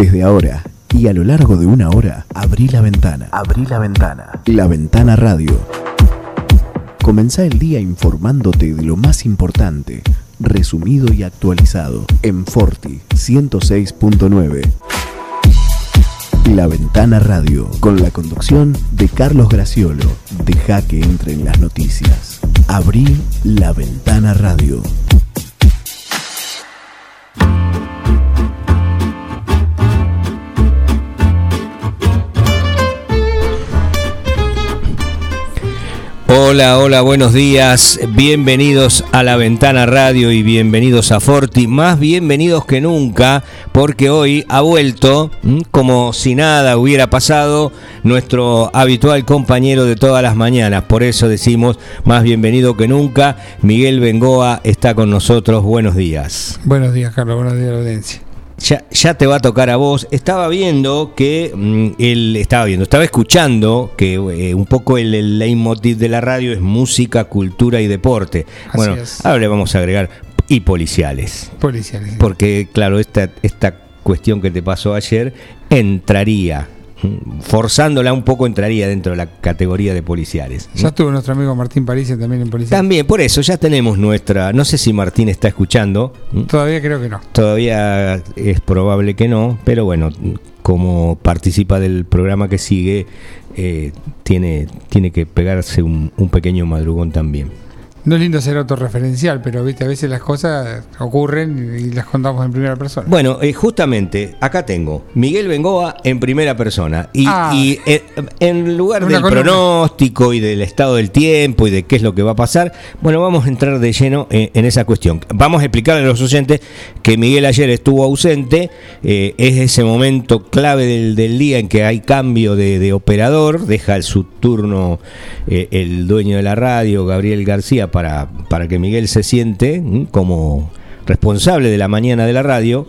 Desde ahora y a lo largo de una hora, abrí la ventana. Abrí la ventana. La Ventana Radio. Comenzá el día informándote de lo más importante, resumido y actualizado, en Forti 106.9. La Ventana Radio, con la conducción de Carlos Graciolo. Deja que entren las noticias. Abrí La Ventana Radio. Hola, hola, buenos días. Bienvenidos a La Ventana Radio y bienvenidos a Forti. Más bienvenidos que nunca, porque hoy ha vuelto, como si nada hubiera pasado, nuestro habitual compañero de todas las mañanas. Por eso decimos más bienvenido que nunca. Miguel Bengoa está con nosotros. Buenos días. Buenos días, Carlos. Buenos días, audiencia. Ya, te va a tocar a vos. Estaba viendo que mm, él estaba viendo, estaba escuchando que eh, un poco el, leitmotiv de la radio es música, cultura y deporte. bueno, ahora le vamos a agregar y policiales. Policiales. Porque claro, esta esta cuestión que te pasó ayer entraría forzándola un poco entraría dentro de la categoría de policiales. Ya estuvo nuestro amigo Martín París también en policía. También, por eso ya tenemos nuestra, no sé si Martín está escuchando. Todavía creo que no. Todavía es probable que no, pero bueno, como participa del programa que sigue, eh, tiene, tiene que pegarse un pequeño madrugón también. No es lindo ser autorreferencial, pero viste, a veces las cosas ocurren y las contamos en primera persona. Bueno, eh, justamente acá tengo Miguel Bengoa en primera persona. Y, ah. eh, en lugar del pronóstico y del estado del tiempo y de qué es lo que va a pasar, bueno, vamos a entrar de lleno eh, en, esa cuestión. Vamos a explicarle a los oyentes que Miguel ayer estuvo ausente. es ese momento clave del, día en que hay cambio de, de operador. Deja el subturno el dueño de la radio, Gabriel García para, para que Miguel se siente como responsable de la mañana de la radio,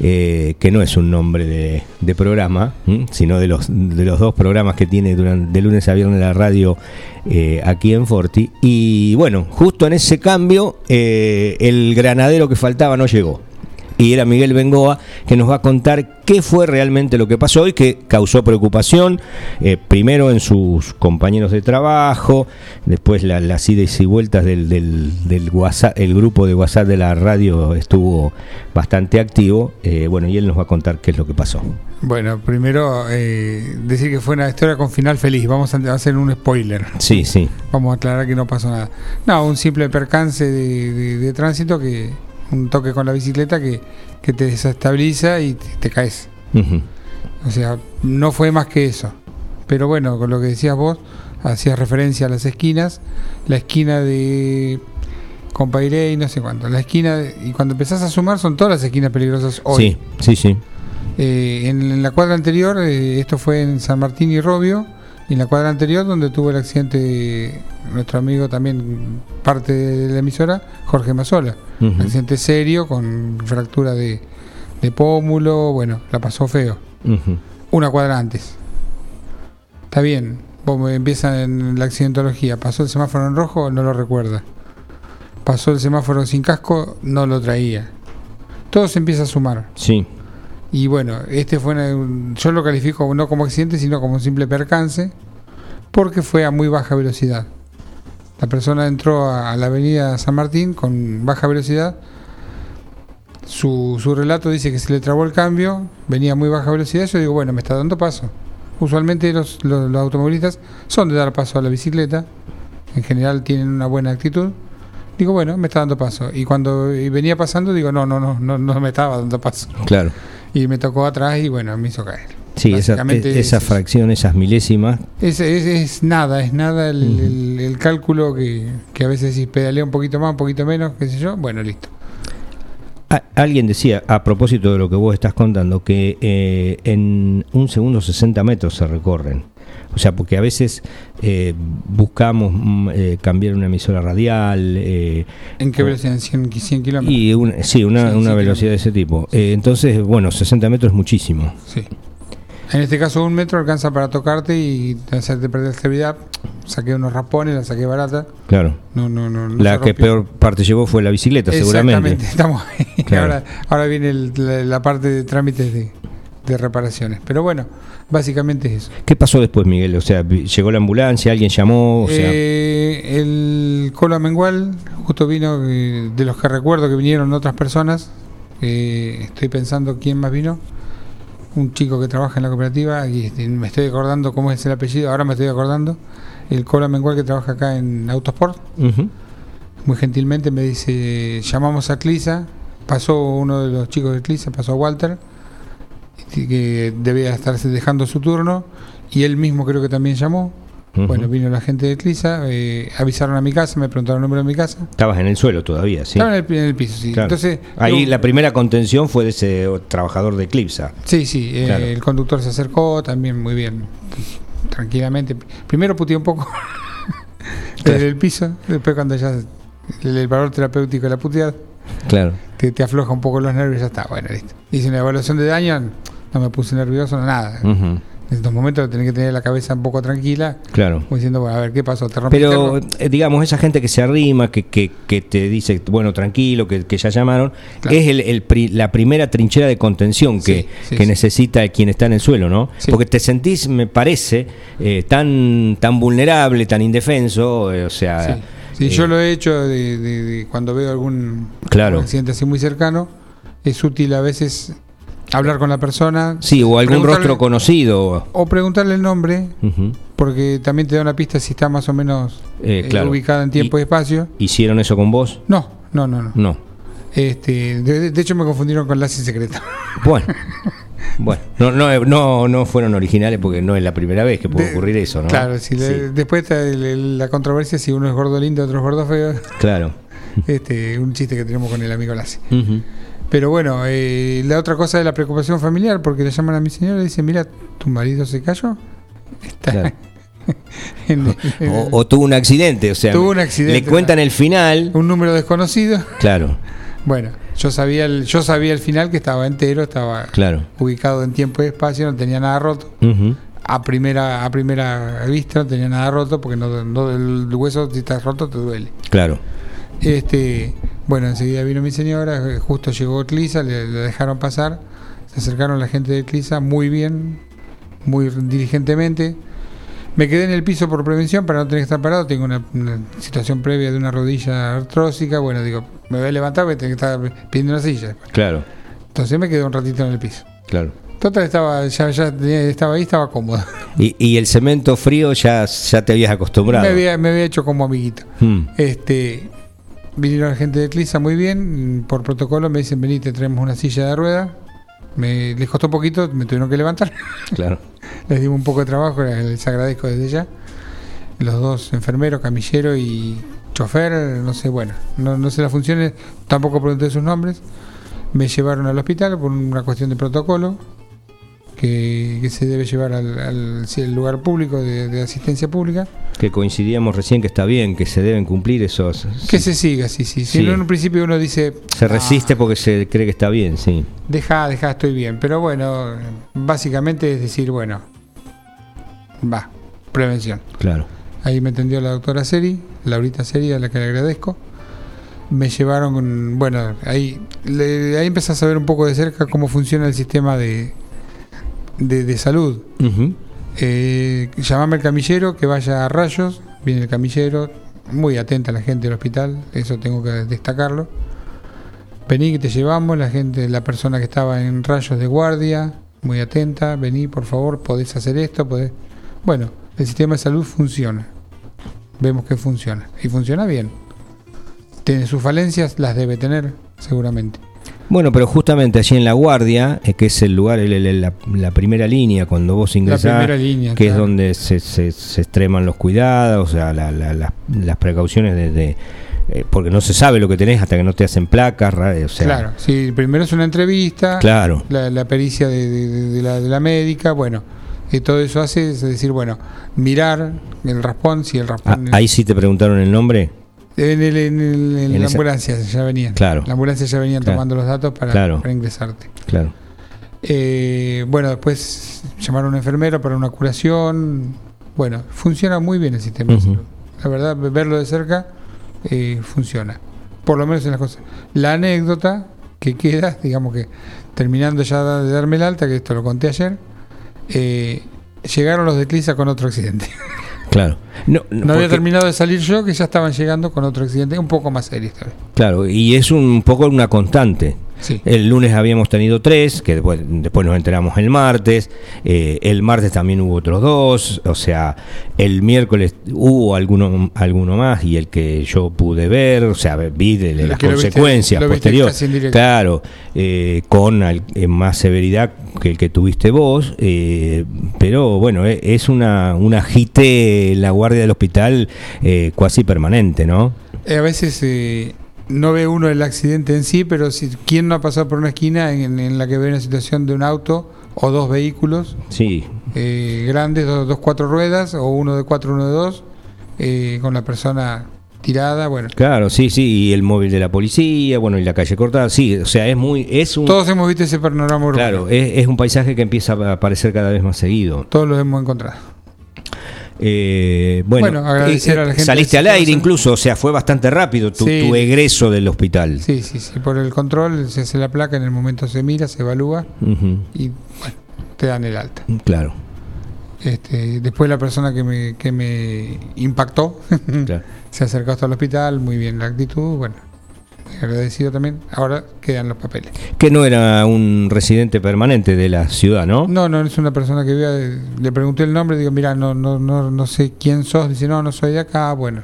eh, que no es un nombre de, programa, sino de los, de los dos programas que tiene durante, de lunes a viernes la radio eh, aquí en Forti. Y bueno, justo en ese cambio, eh, el granadero que faltaba no llegó y era Miguel Bengoa, que nos va a contar qué fue realmente lo que pasó y que causó preocupación, eh, primero en sus compañeros de trabajo, después las idas y vueltas del, del, WhatsApp, el grupo de WhatsApp de la radio estuvo bastante activo, eh, bueno, y él nos va a contar qué es lo que pasó. Bueno, primero eh, decir que fue una historia con final feliz. Vamos a hacer un spoiler. Sí, sí. Vamos a aclarar que no pasó nada. No, un simple percance de tránsito que, un toque con la bicicleta que, te desestabiliza y te, caes. O sea, no fue más que eso. Pero bueno, con lo que decías vos, hacías referencia a las esquinas, la esquina de Compairé y no sé cuánto. La esquina, y cuando empezás a sumar, son todas las esquinas peligrosas hoy. Sí, sí, sí. Eh, en, la cuadra anterior, eh, esto fue en San Martín y Robio, y en la cuadra anterior, donde tuvo el accidente nuestro amigo también, parte de la emisora, Jorge Mazola. Accidente serio, con fractura de, pómulo, bueno, la pasó feo. Una cuadra antes. Está bien, vos empieza en la accidentología. ¿Pasó el semáforo en rojo? No lo recuerda. ¿Pasó el semáforo sin casco? No lo traía. Todo se empieza a sumar. Sí. Y bueno, este fue yo lo califico no como accidente, sino como un simple percance, porque fue a muy baja velocidad. La persona entró a, la avenida San Martín con baja velocidad. Su, su relato dice que se le trabó el cambio, venía a muy baja velocidad. Yo digo, bueno, me está dando paso. Usualmente los, los, los automovilistas son de dar paso a la bicicleta, en general tienen una buena actitud digo, bueno, me está dando paso. Y cuando venía pasando, digo, no, no, no, no, no me estaba dando paso. Claro y me tocó atrás y bueno, me hizo caer. Sí, esa, esa fracción, esas milésimas. Es, es, nada, es nada el, cálculo que, a veces si pedalea un poquito más, un poquito menos, qué sé yo, bueno, listo. alguien decía, a propósito de lo que vos estás contando, que eh, en un segundo 60 metros se recorren. O sea, porque a veces eh, buscamos mm, eh, cambiar una emisora radial. Eh, ¿En qué velocidad? ¿100, 100 kilómetros? Y sí, una, una velocidad de ese tipo. entonces, bueno, 60 metros es muchísimo. Sí. En este caso, un metro alcanza para tocarte y hacerte perder estabilidad. Saqué unos rapones, la saqué barata. Claro. No, no, no, la que peor parte llevó fue la bicicleta, seguramente. Exactamente, estamos ahí. Ahora, ahora viene la, parte de trámites de, de reparaciones. Pero bueno, básicamente es eso. ¿Qué pasó después, Miguel? O sea, llegó la ambulancia, alguien llamó. O sea... Eh, el Colo Mengual justo vino, eh, de los que recuerdo que vinieron otras personas. Eh, estoy pensando quién más vino. Un chico que trabaja en la cooperativa y este, me estoy acordando cómo es el apellido, ahora me estoy acordando. El Colo Mengual que trabaja acá en Autosport. Muy gentilmente me dice, llamamos a Clisa, pasó uno de los chicos de Clisa, pasó a Walter que debía estarse dejando su turno y él mismo creo que también llamó. Bueno, vino la gente de Clisa, eh, avisaron a mi casa, me preguntaron el número de mi casa. Estabas en el suelo todavía, sí. Estaba en el, piso, sí. Entonces, Ahí la primera contención fue de ese trabajador de Clisa. Sí, sí, eh, el conductor se acercó también muy bien, tranquilamente. Primero puteé un poco en el piso, después cuando ya el, valor terapéutico de la puteada. Claro. Te, te, afloja un poco los nervios y ya está, bueno, listo. Hice una evaluación de daño, no me puse nervioso, nada. En estos momentos tenés que tener la cabeza un poco tranquila. Claro. Como diciendo, bueno, a ver, ¿qué pasó? ¿Te Pero, eh, digamos, esa gente que se arrima, que, que, que te dice, bueno, tranquilo, que, que ya llamaron, es el, el la primera trinchera de contención que, que necesita quien está en el suelo, ¿no? Porque te sentís, me parece, eh, tan, tan vulnerable, tan indefenso, eh, o sea... Sí, yo lo he hecho de, cuando veo algún, claro. accidente así muy cercano. Es útil a veces hablar con la persona. Sí, o algún rostro conocido. O preguntarle el nombre, porque también te da una pista si está más o menos eh, eh ubicada en tiempo y, espacio. ¿Hicieron eso con vos? No, no, no. No. no. Este, de, hecho me confundieron con Lassi Secreta. Bueno. Bueno, no, no, no, no fueron originales porque no es la primera vez que puede ocurrir eso, ¿no? Claro, si después está la controversia si uno es gordo lindo, otro es gordo feo. Claro. Este, un chiste que tenemos con el amigo Lassi. Pero bueno, eh, la otra cosa es la preocupación familiar, porque le llaman a mi señora y dicen, mira, tu marido se cayó. Está o, tuvo un accidente, o sea, tuvo un accidente, le cuentan el final. Un número desconocido. Claro. Bueno, yo sabía el, yo sabía el final que estaba entero, estaba claro. ubicado en tiempo y espacio, no tenía nada roto. A primera, a primera vista no tenía nada roto, porque no, no el hueso si está roto te duele. Claro. Este, bueno, enseguida vino mi señora, justo llegó Clisa, le, dejaron pasar, se acercaron la gente de Clisa muy bien, muy diligentemente. Me quedé en el piso por prevención para no tener que estar parado. Tengo una, situación previa de una rodilla artrósica. Bueno, digo, me voy a levantar, voy a tener que estar pidiendo una silla. Claro. Entonces me quedé un ratito en el piso. Claro. Total, estaba, ya, estaba ahí, estaba cómodo. ¿Y, el cemento frío ya, ya te habías acostumbrado? Me había, me había hecho como amiguito. Hmm. Este, Vinieron la gente de Clisa muy bien, por protocolo me dicen, vení, te traemos una silla de rueda. Me, les costó un poquito, me tuvieron que levantar. Claro. les dimos un poco de trabajo, les agradezco desde ya. Los dos enfermeros, camillero y chofer, no sé, bueno, no, no sé las funciones, tampoco pregunté sus nombres. Me llevaron al hospital por una cuestión de protocolo que, se debe llevar al, lugar público de, asistencia pública. Que coincidíamos recién que está bien, que se deben cumplir esos... Que se siga, sí, sí. Si en un principio uno dice... Se resiste ah, porque se cree que está bien, sí. Deja, deja, estoy bien. Pero bueno, básicamente es decir, bueno, va, prevención. Claro. Ahí me entendió la doctora Seri, Laurita Seri, a la que le agradezco me llevaron, bueno, ahí, ahí empecé a saber un poco de cerca cómo funciona el sistema de, de, salud. Eh, llamame al camillero que vaya a rayos, viene el camillero, muy atenta la gente del hospital, eso tengo que destacarlo. Vení que te llevamos, la gente, la persona que estaba en rayos de guardia, muy atenta, vení por favor, podés hacer esto, podés... Bueno, el sistema de salud funciona. Vemos que funciona. Y funciona bien. Tiene sus falencias, las debe tener, seguramente. Bueno, pero justamente allí en La Guardia, eh, que es el lugar, la, primera línea, cuando vos ingresás, que es donde se, se, extreman los cuidados, o sea, las precauciones desde... Eh, porque no se sabe lo que tenés hasta que no te hacen placas. O sea, claro, sí, primero es una entrevista, claro. la, pericia de, la, de la médica, bueno, y todo eso hace es decir, bueno, mirar el raspón, si el raspón... Ah, ahí sí te preguntaron el nombre. En, el, en, la ambulancia ya venían. Claro. La ambulancia ya venían tomando los datos para, ingresarte. Claro. Eh, bueno, después llamaron a un enfermero para una curación. Bueno, funciona muy bien el sistema La verdad, verlo de cerca eh, funciona. Por lo menos en las cosas. La anécdota que queda, digamos que terminando ya de darme el alta, que esto lo conté ayer, eh, llegaron los de Clisa con otro accidente. Claro. No, no, había terminado de salir yo, que ya estaban llegando con otro accidente un poco más serio esta vez. Claro, y es un poco una constante. El lunes habíamos tenido tres, que después, después nos enteramos el martes. Eh, el martes también hubo otros dos. O sea, el miércoles hubo alguno, alguno más y el que yo pude ver, o sea, vi de, las consecuencias posteriores. Claro, eh, con eh, más severidad que el que tuviste vos. pero bueno, es una, una agite la guardia del hospital cuasi permanente, ¿no? a veces no ve uno el accidente en sí, pero si quién no ha pasado por una esquina en, la que ve una situación de un auto o dos vehículos sí. Eh, grandes, dos, cuatro ruedas, o uno de cuatro, uno de dos, eh, con la persona tirada, bueno. Claro, sí, sí, y el móvil de la policía, bueno, y la calle cortada, sí, o sea, es muy, es un... Todos hemos visto ese panorama urbano. Claro, es, es un paisaje que empieza a aparecer cada vez más seguido. Todos lo hemos encontrado. Eh, bueno, agradecer a la gente saliste al aire incluso, o sea, fue bastante rápido tu, egreso del hospital. Sí, sí, sí, por el control se hace la placa, en el momento se mira, se evalúa y bueno, te dan el alta. Claro. Este, después la persona que me, que me impactó se acercó hasta el hospital, muy bien la actitud, bueno, agradecido también. Ahora quedan los papeles. Que no era un residente permanente de la ciudad, ¿no? No, no, es una persona que vea, le pregunté el nombre, digo, mira, no, no, no, no sé quién sos, dice, no, no soy de acá, bueno,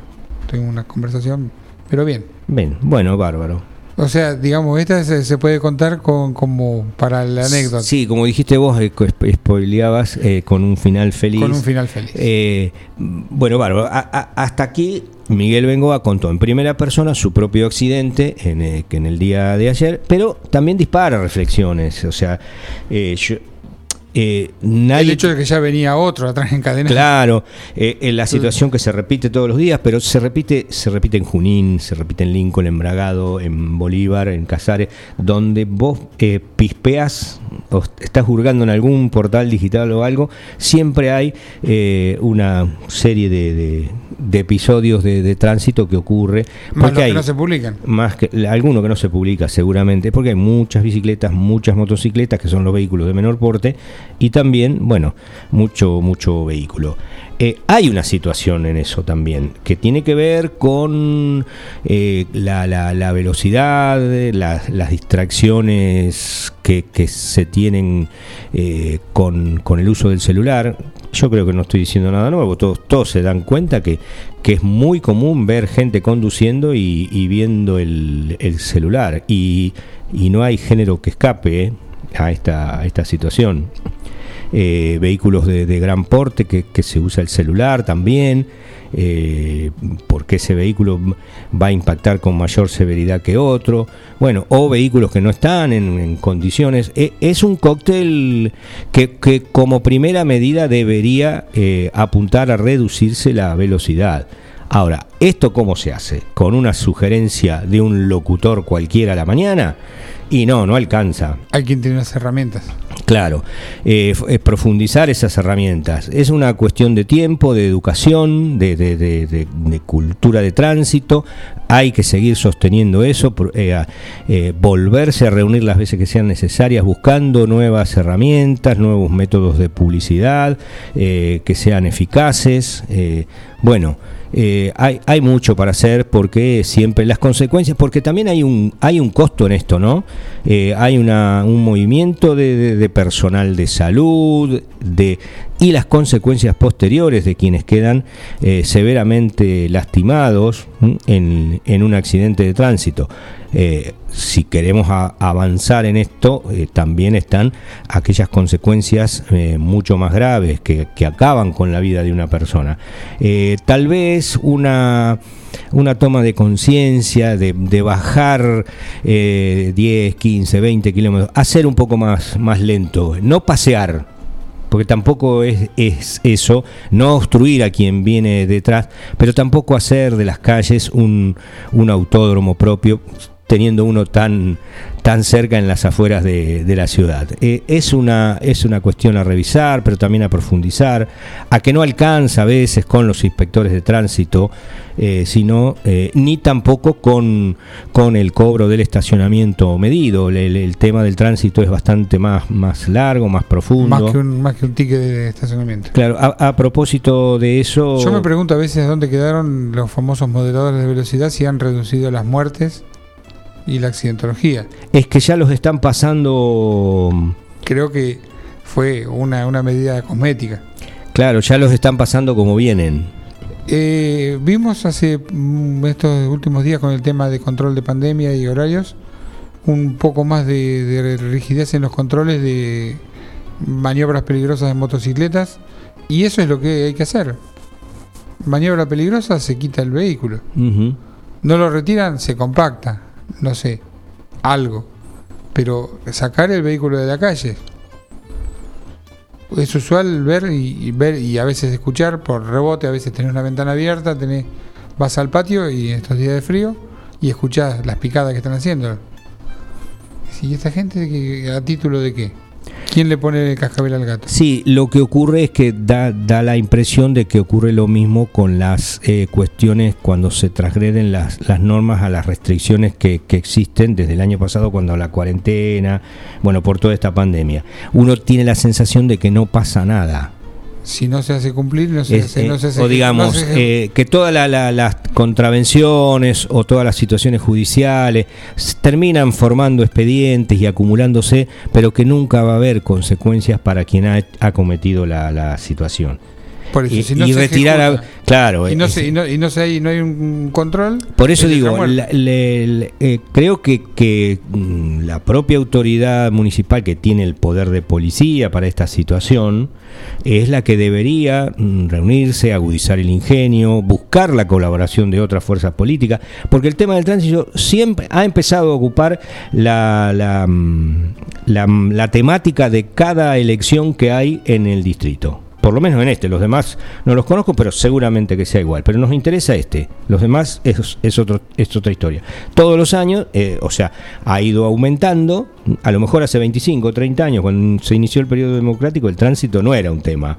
tengo una conversación, pero bien. Bien, bueno, bárbaro. O sea, digamos, esta se, puede contar con como para la anécdota. Sí, como dijiste vos, eh, spoileabas eh, con un final feliz. Con un final feliz. Eh, bueno, bárbaro. hasta aquí Miguel Bengoa contó en primera persona su propio accidente en, en el día de ayer, pero también dispara reflexiones. O sea, yo, eh, el hecho de que ya venía otro atrás en cadena. Claro, eh, en la situación que se repite todos los días, pero se repite, se repite en Junín, se repite en Lincoln, en Bragado, en Bolívar, en Casares, donde vos eh, pispeas o estás hurgando en algún portal digital o algo, siempre hay una serie de, episodios de, tránsito que ocurre. Más que no se publican. Más que alguno que no se publica, seguramente, porque hay muchas bicicletas, muchas motocicletas, que son los vehículos de menor porte, y también, bueno, mucho, mucho vehículo. Eh, hay una situación en eso también, que tiene que ver con eh, la, la, velocidad, las distracciones que, se tienen eh, con, el uso del celular. Yo creo que no estoy diciendo nada nuevo, todos, todos se dan cuenta que, que es muy común ver gente conduciendo y, viendo el, celular, y, y, no hay género que escape a esta, esta situación. Eh, vehículos de, gran porte que, se usa el celular también, eh, porque ese vehículo va a impactar con mayor severidad que otro, bueno, o vehículos que no están en, condiciones. E, es un cóctel que, como primera medida debería eh, apuntar a reducirse la velocidad. Ahora, ¿esto cómo se hace? ¿Con una sugerencia de un locutor cualquiera a la mañana? Y no, no alcanza. Hay quien tiene las herramientas. Claro, eh, es profundizar esas herramientas. Es una cuestión de tiempo, de educación, de, de, de, cultura de tránsito. Hay que seguir sosteniendo eso, eh, eh, volverse a reunir las veces que sean necesarias, buscando nuevas herramientas, nuevos métodos de publicidad que sean eficaces. bueno, eh, hay, hay mucho para hacer porque siempre las consecuencias, porque también hay un, hay un costo en esto, ¿no? Eh, hay una, un movimiento de, personal de salud de, y las consecuencias posteriores de quienes quedan eh, severamente lastimados en, en un accidente de tránsito. Eh, si queremos avanzar en esto, también están aquellas consecuencias mucho más graves que, acaban con la vida de una persona. tal vez una, una toma de conciencia, de, bajar 10, 15, 20 kilómetros, hacer un poco más, más lento, no pasear, porque tampoco es, es, eso, no obstruir a quien viene detrás, pero tampoco hacer de las calles un, un autódromo propio, teniendo uno tan, tan cerca en las afueras de, la ciudad. Eh, es, una, es una cuestión a revisar, pero también a profundizar, a que no alcanza a veces con los inspectores de tránsito, eh, sino eh, ni tampoco con, con el cobro del estacionamiento medido. El, tema del tránsito es bastante más, más largo, más profundo. Más que un, más que un ticket de estacionamiento. Claro, a, a propósito de eso... Yo me pregunto a veces dónde quedaron los famosos moderadores de velocidad, si han reducido las muertes y la accidentología. Es que ya los están pasando. Creo que fue una, medida cosmética. Claro, ya los están pasando como vienen. Eh, vimos hace mm, estos últimos días con el tema de control de pandemia y horarios un poco más de, rigidez en los controles de maniobras peligrosas de motocicletas y eso es lo que hay que hacer. Maniobra peligrosa se quita el vehículo. No lo retiran, se compacta no sé, algo. Pero sacar el vehículo de la calle. Es usual ver y, ver y a veces escuchar por rebote, a veces tenés una ventana abierta, tenés, vas al patio y en estos días de frío y escuchás las picadas que están haciendo. ¿Y esta gente a título de qué? ¿Quién le pone el cascabel al gato? Sí, lo que ocurre es que da, da la impresión de que ocurre lo mismo con las eh, cuestiones cuando se transgreden las, las normas a las restricciones que, que, existen desde el año pasado cuando la cuarentena, bueno, por toda esta pandemia. Uno tiene la sensación de que no pasa nada si no se hace cumplir, no se, hace, no se O digamos, eh, que todas las contravenciones o todas las situaciones judiciales terminan formando expedientes y acumulándose, pero que nunca va a haber consecuencias para quien ha, ha cometido la, la situación y, retirar claro y no, y no, y no, no hay un control por eso digo eh, creo que, que mm, la propia autoridad municipal que tiene el poder de policía para esta situación es la que debería mm, reunirse agudizar el ingenio buscar la colaboración de otras fuerzas políticas porque el tema del tránsito siempre ha empezado a ocupar la, la, mm, la, la temática de cada elección que hay en el distrito por lo menos en este, los demás no los conozco, pero seguramente que sea igual. Pero nos interesa este, los demás es, es, otro, es otra historia. Todos los años, eh, o sea, ha ido aumentando, a lo mejor hace 25 o 30 años, cuando se inició el periodo democrático, el tránsito no era un tema.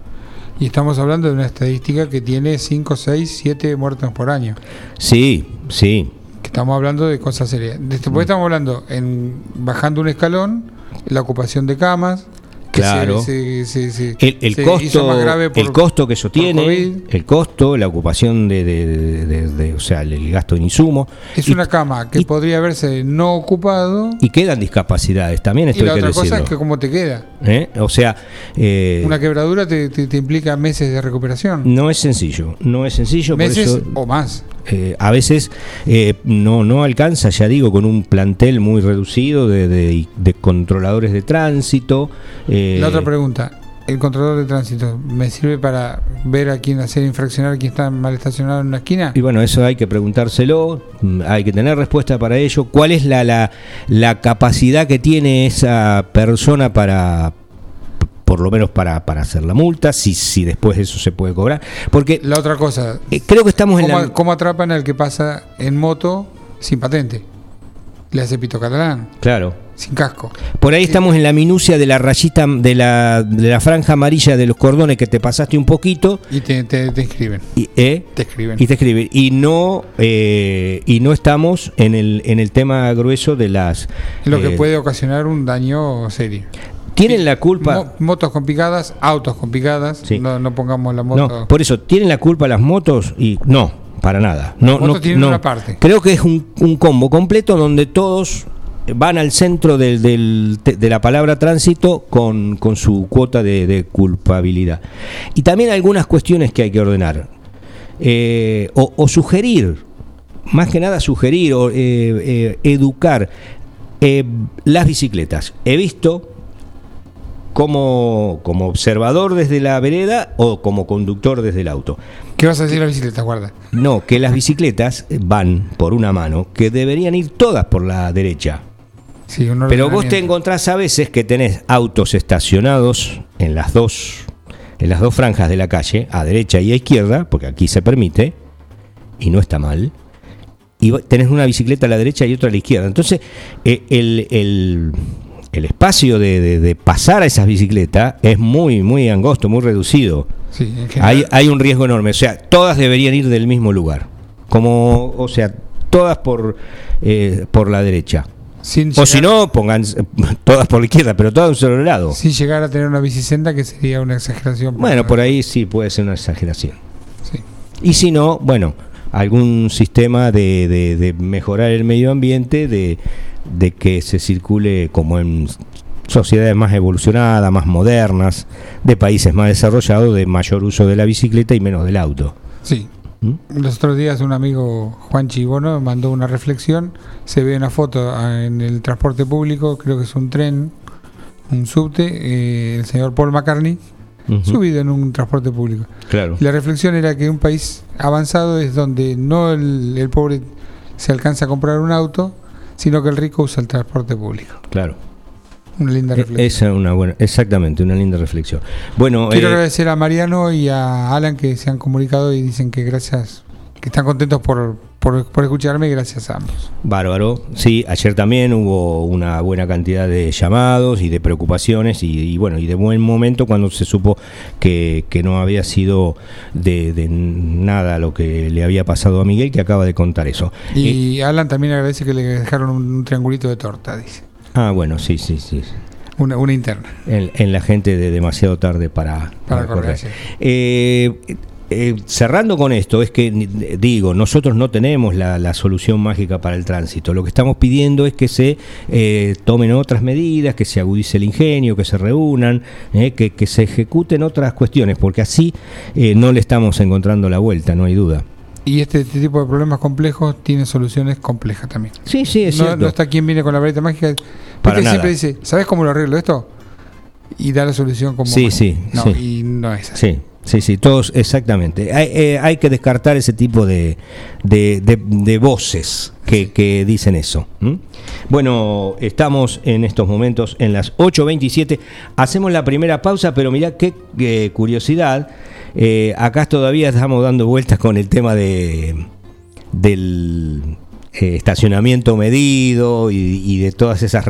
Y estamos hablando de una estadística que tiene 5, 6, 7 muertos por año. Sí, sí. Estamos hablando de cosas serias. Después estamos hablando en bajando un escalón, la ocupación de camas, Claro. el, costo, el costo que eso tiene, el costo, la ocupación de, o sea, el, gasto en insumo. Es una cama que podría haberse no ocupado. Y quedan discapacidades, también estoy Y la otra cosa es que cómo te queda. ¿Eh? O sea, eh, una quebradura te, implica meses de recuperación. No es sencillo, no es sencillo. Meses o más. Eh, a veces eh, no, no alcanza, ya digo, con un plantel muy reducido de, de, controladores de tránsito. Eh, La otra pregunta, ¿el controlador de tránsito me sirve para ver a quién hacer infraccionar a quién está mal estacionado en una esquina? Y bueno, eso hay que preguntárselo, mm, hay que tener respuesta para ello. ¿Cuál es la, la, la capacidad que tiene esa persona para por lo menos para, para hacer la multa, si, si después eso se puede cobrar. Porque la otra cosa, eh, creo que estamos en la... ¿Cómo atrapan al que pasa en moto sin patente? Le hace pito catalán. Claro. Sin casco. Por ahí estamos en la minucia de la rayita, de la, de la franja amarilla de los cordones que te pasaste un poquito. Y te, te, escriben. Y, ¿eh? Te escriben. Y te escriben. Y no, eh, y no estamos en el, en el tema grueso de las... Lo que puede ocasionar un daño serio. Tienen la culpa. motos con picadas, autos con picadas. No, no, pongamos la moto. No, por eso, ¿tienen la culpa las motos? Y no, para nada. No, no, tienen una parte. Creo que es un, combo completo donde todos van al centro del, del, de la palabra tránsito con, con su cuota de, culpabilidad. Y también algunas cuestiones que hay que ordenar. Eh, o, sugerir, más que nada sugerir o eh, eh, educar las bicicletas. He visto como, como observador desde la vereda o como conductor desde el auto. ¿Qué vas a decir la bicicleta, guarda? No, que las bicicletas van por una mano, que deberían ir todas por la derecha. Sí, Pero vos te encontrás a veces que tenés autos estacionados en las dos en las dos franjas de la calle, a derecha y a izquierda, porque aquí se permite y no está mal. y tenés una bicicleta a la derecha y otra a la izquierda. Entonces, eh, el, el, el, espacio de, de, pasar a esas bicicletas es muy, muy angosto, muy reducido. hay, hay un riesgo enorme. O sea, todas deberían ir del mismo lugar. Como, o sea, todas por, eh, por la derecha. o si no, pongan todas por la izquierda, pero todas de un solo lado. Sin llegar a tener una bicicenda que sería una exageración. Bueno, por ahí sí puede ser una exageración. Y si no, bueno, algún sistema de, mejorar el medio ambiente, de, que se circule como en sociedades más evolucionadas, más modernas, de países más desarrollados, de mayor uso de la bicicleta y menos del auto. Sí. ¿Mm? Los otros días un amigo, Juan Chibono, mandó una reflexión, se ve una foto en el transporte público, creo que es un tren, un subte, eh, el señor Paul McCartney, subido en un transporte público. Claro. la reflexión era que un país avanzado es donde no el, pobre se alcanza a comprar un auto, sino que el rico usa el transporte público. Claro. Una linda e, reflexión. Esa es una buena, exactamente, una linda reflexión. Bueno, quiero eh, agradecer a Mariano y a Alan que se han comunicado y dicen que gracias, que están contentos por, por, escucharme, gracias a ambos. Bárbaro. Sí, ayer también hubo una buena cantidad de llamados y de preocupaciones y, bueno, y de buen momento cuando se supo que, no había sido de, nada lo que le había pasado a Miguel, que acaba de contar eso. Y eh, Alan también agradece que le dejaron un, triangulito de torta, dice. Ah, bueno, sí, sí, sí. Una, una interna. En, la gente de demasiado tarde para, para, correr. Eh, eh, cerrando con esto, es que digo, nosotros no tenemos la, solución mágica para el tránsito. Lo que estamos pidiendo es que se eh, tomen otras medidas, que se agudice el ingenio, que se reúnan, eh, que, se ejecuten otras cuestiones, porque así no le estamos encontrando la vuelta, no hay duda. Y este, este, tipo de problemas complejos tiene soluciones complejas también. Sí, sí, es no, cierto. No está quien viene con la varita mágica. Porque siempre dice, ¿sabes cómo lo arreglo esto? Y da la solución como. Sí, sí. No, y no es así. Sí. Sí, sí, todos, exactamente. Hay, eh, hay que descartar ese tipo de, de, voces que, dicen eso. Bueno, estamos en estos momentos en las 8.27. Hacemos la primera pausa, pero mirá qué curiosidad. Eh, acá todavía estamos dando vueltas con el tema de del eh, estacionamiento medido y, de todas esas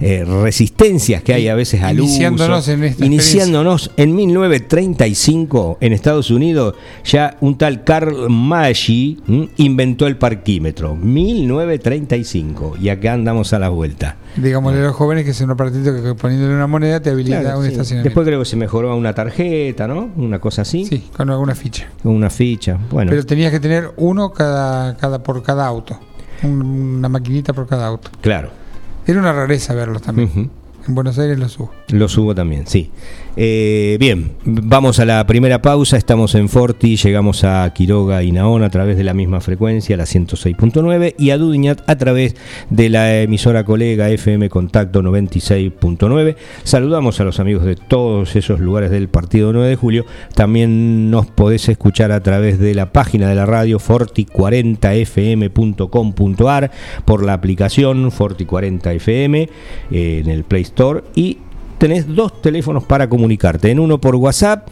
eh, resistencias que hay a veces al iniciándonos En iniciándonos en 1935 en Estados Unidos, ya un tal Carl Maggi inventó el parquímetro. 1935 y acá andamos a la vuelta. Digámosle a los jóvenes que es un aparatito que poniéndole una moneda te habilita un estacionamiento. Después creo que se mejoró a una tarjeta, ¿no? Una cosa así. Sí, con alguna ficha. Con una ficha, bueno. Pero tenías que tener uno cada, cada por cada auto una maquinita por cada auto. Claro. Era una rareza verlos también. En Buenos Aires los subo. Los subo también, sí. Eh, bien, vamos a la primera pausa. Estamos en Forti, llegamos a Quiroga y Naón a través de la misma frecuencia, la 106.9, y a Dudiñat a través de la emisora colega FM Contacto 96.9. Saludamos a los amigos de todos esos lugares del partido 9 de julio. También nos podés escuchar a través de la página de la radio forti40fm.com.ar por la aplicación Forti40fm eh, en el Play Store y tenés dos teléfonos para comunicarte. En uno por WhatsApp,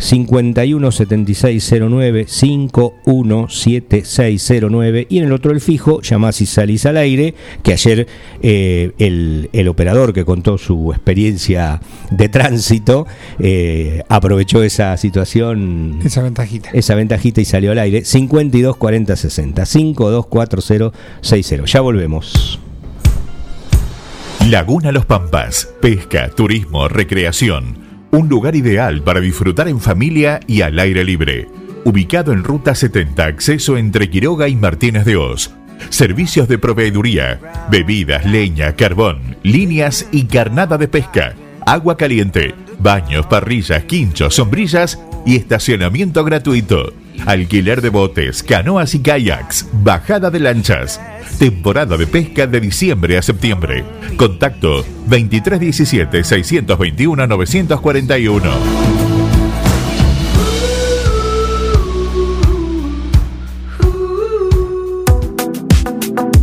517609 517609 y en el otro el fijo, llamás y salís al aire, que ayer eh, el, operador que contó su experiencia de tránsito eh, aprovechó esa situación. Esa ventajita. Esa ventajita y salió al aire. 524060 524060. Ya volvemos. Laguna Los Pampas, pesca, turismo, recreación. Un lugar ideal para disfrutar en familia y al aire libre. Ubicado en Ruta 70, acceso entre Quiroga y Martínez de Oz. Servicios de proveeduría, bebidas, leña, carbón, líneas y carnada de pesca. Agua caliente, baños, parrillas, quinchos, sombrillas y estacionamiento gratuito. Alquiler de botes, canoas y kayaks, bajada de lanchas. Temporada de pesca de diciembre a septiembre. Contacto 2317-621-941.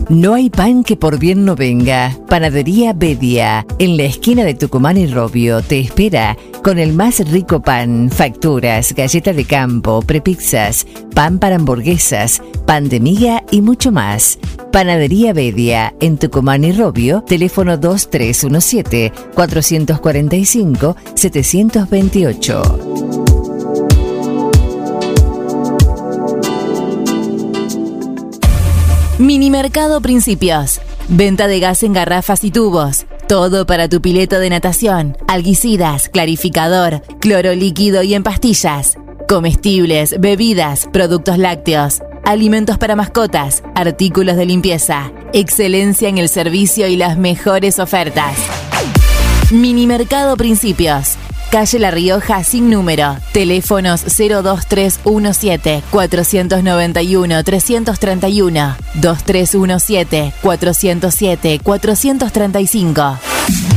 No hay pan que por bien no venga. Panadería Bedia, en la esquina de Tucumán y Robio, te espera con el más rico pan, facturas, galleta de campo, prepizzas, pan para hamburguesas, pan de miga y mucho más. Panadería Bedia, en Tucumán y Robio, teléfono 2317 445 728. Mini Mercado Principios. Venta de gas en garrafas y tubos. Todo para tu pileto de natación. Alguicidas, clarificador, cloro líquido y en pastillas. Comestibles, bebidas, productos lácteos. Alimentos para mascotas, artículos de limpieza. Excelencia en el servicio y las mejores ofertas. Mini Mercado Principios calle La Rioja sin número. Teléfonos 02317 491 331 2317 407 435.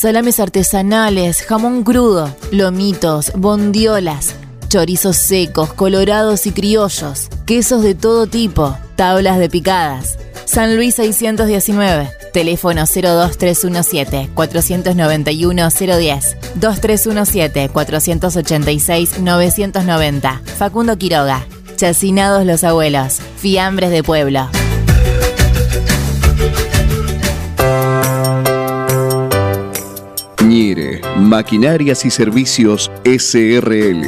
Salames artesanales, jamón crudo, lomitos, bondiolas, chorizos secos, colorados y criollos, quesos de todo tipo, tablas de picadas. San Luis 619 Teléfono 02317-491-010. 2317-486-990. Facundo Quiroga. Chacinados los abuelos. Fiambres de pueblo. Maquinarias y Servicios SRL.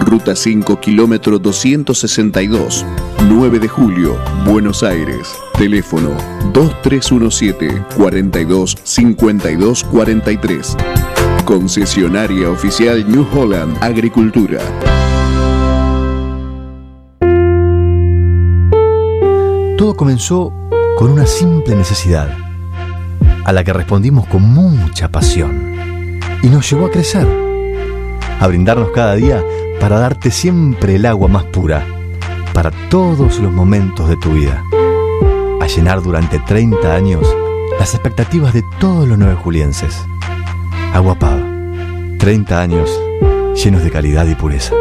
Ruta 5, kilómetro 262, 9 de julio, Buenos Aires. Teléfono 2317 42 52 43. Concesionaria oficial New Holland Agricultura. Todo comenzó con una simple necesidad, a la que respondimos con mucha pasión, y nos llevó a crecer, a brindarnos cada día para darte siempre el agua más pura, para todos los momentos de tu vida, a llenar durante 30 años las expectativas de todos los nueve julienses. Agua Pava, 30 años llenos de calidad y pureza.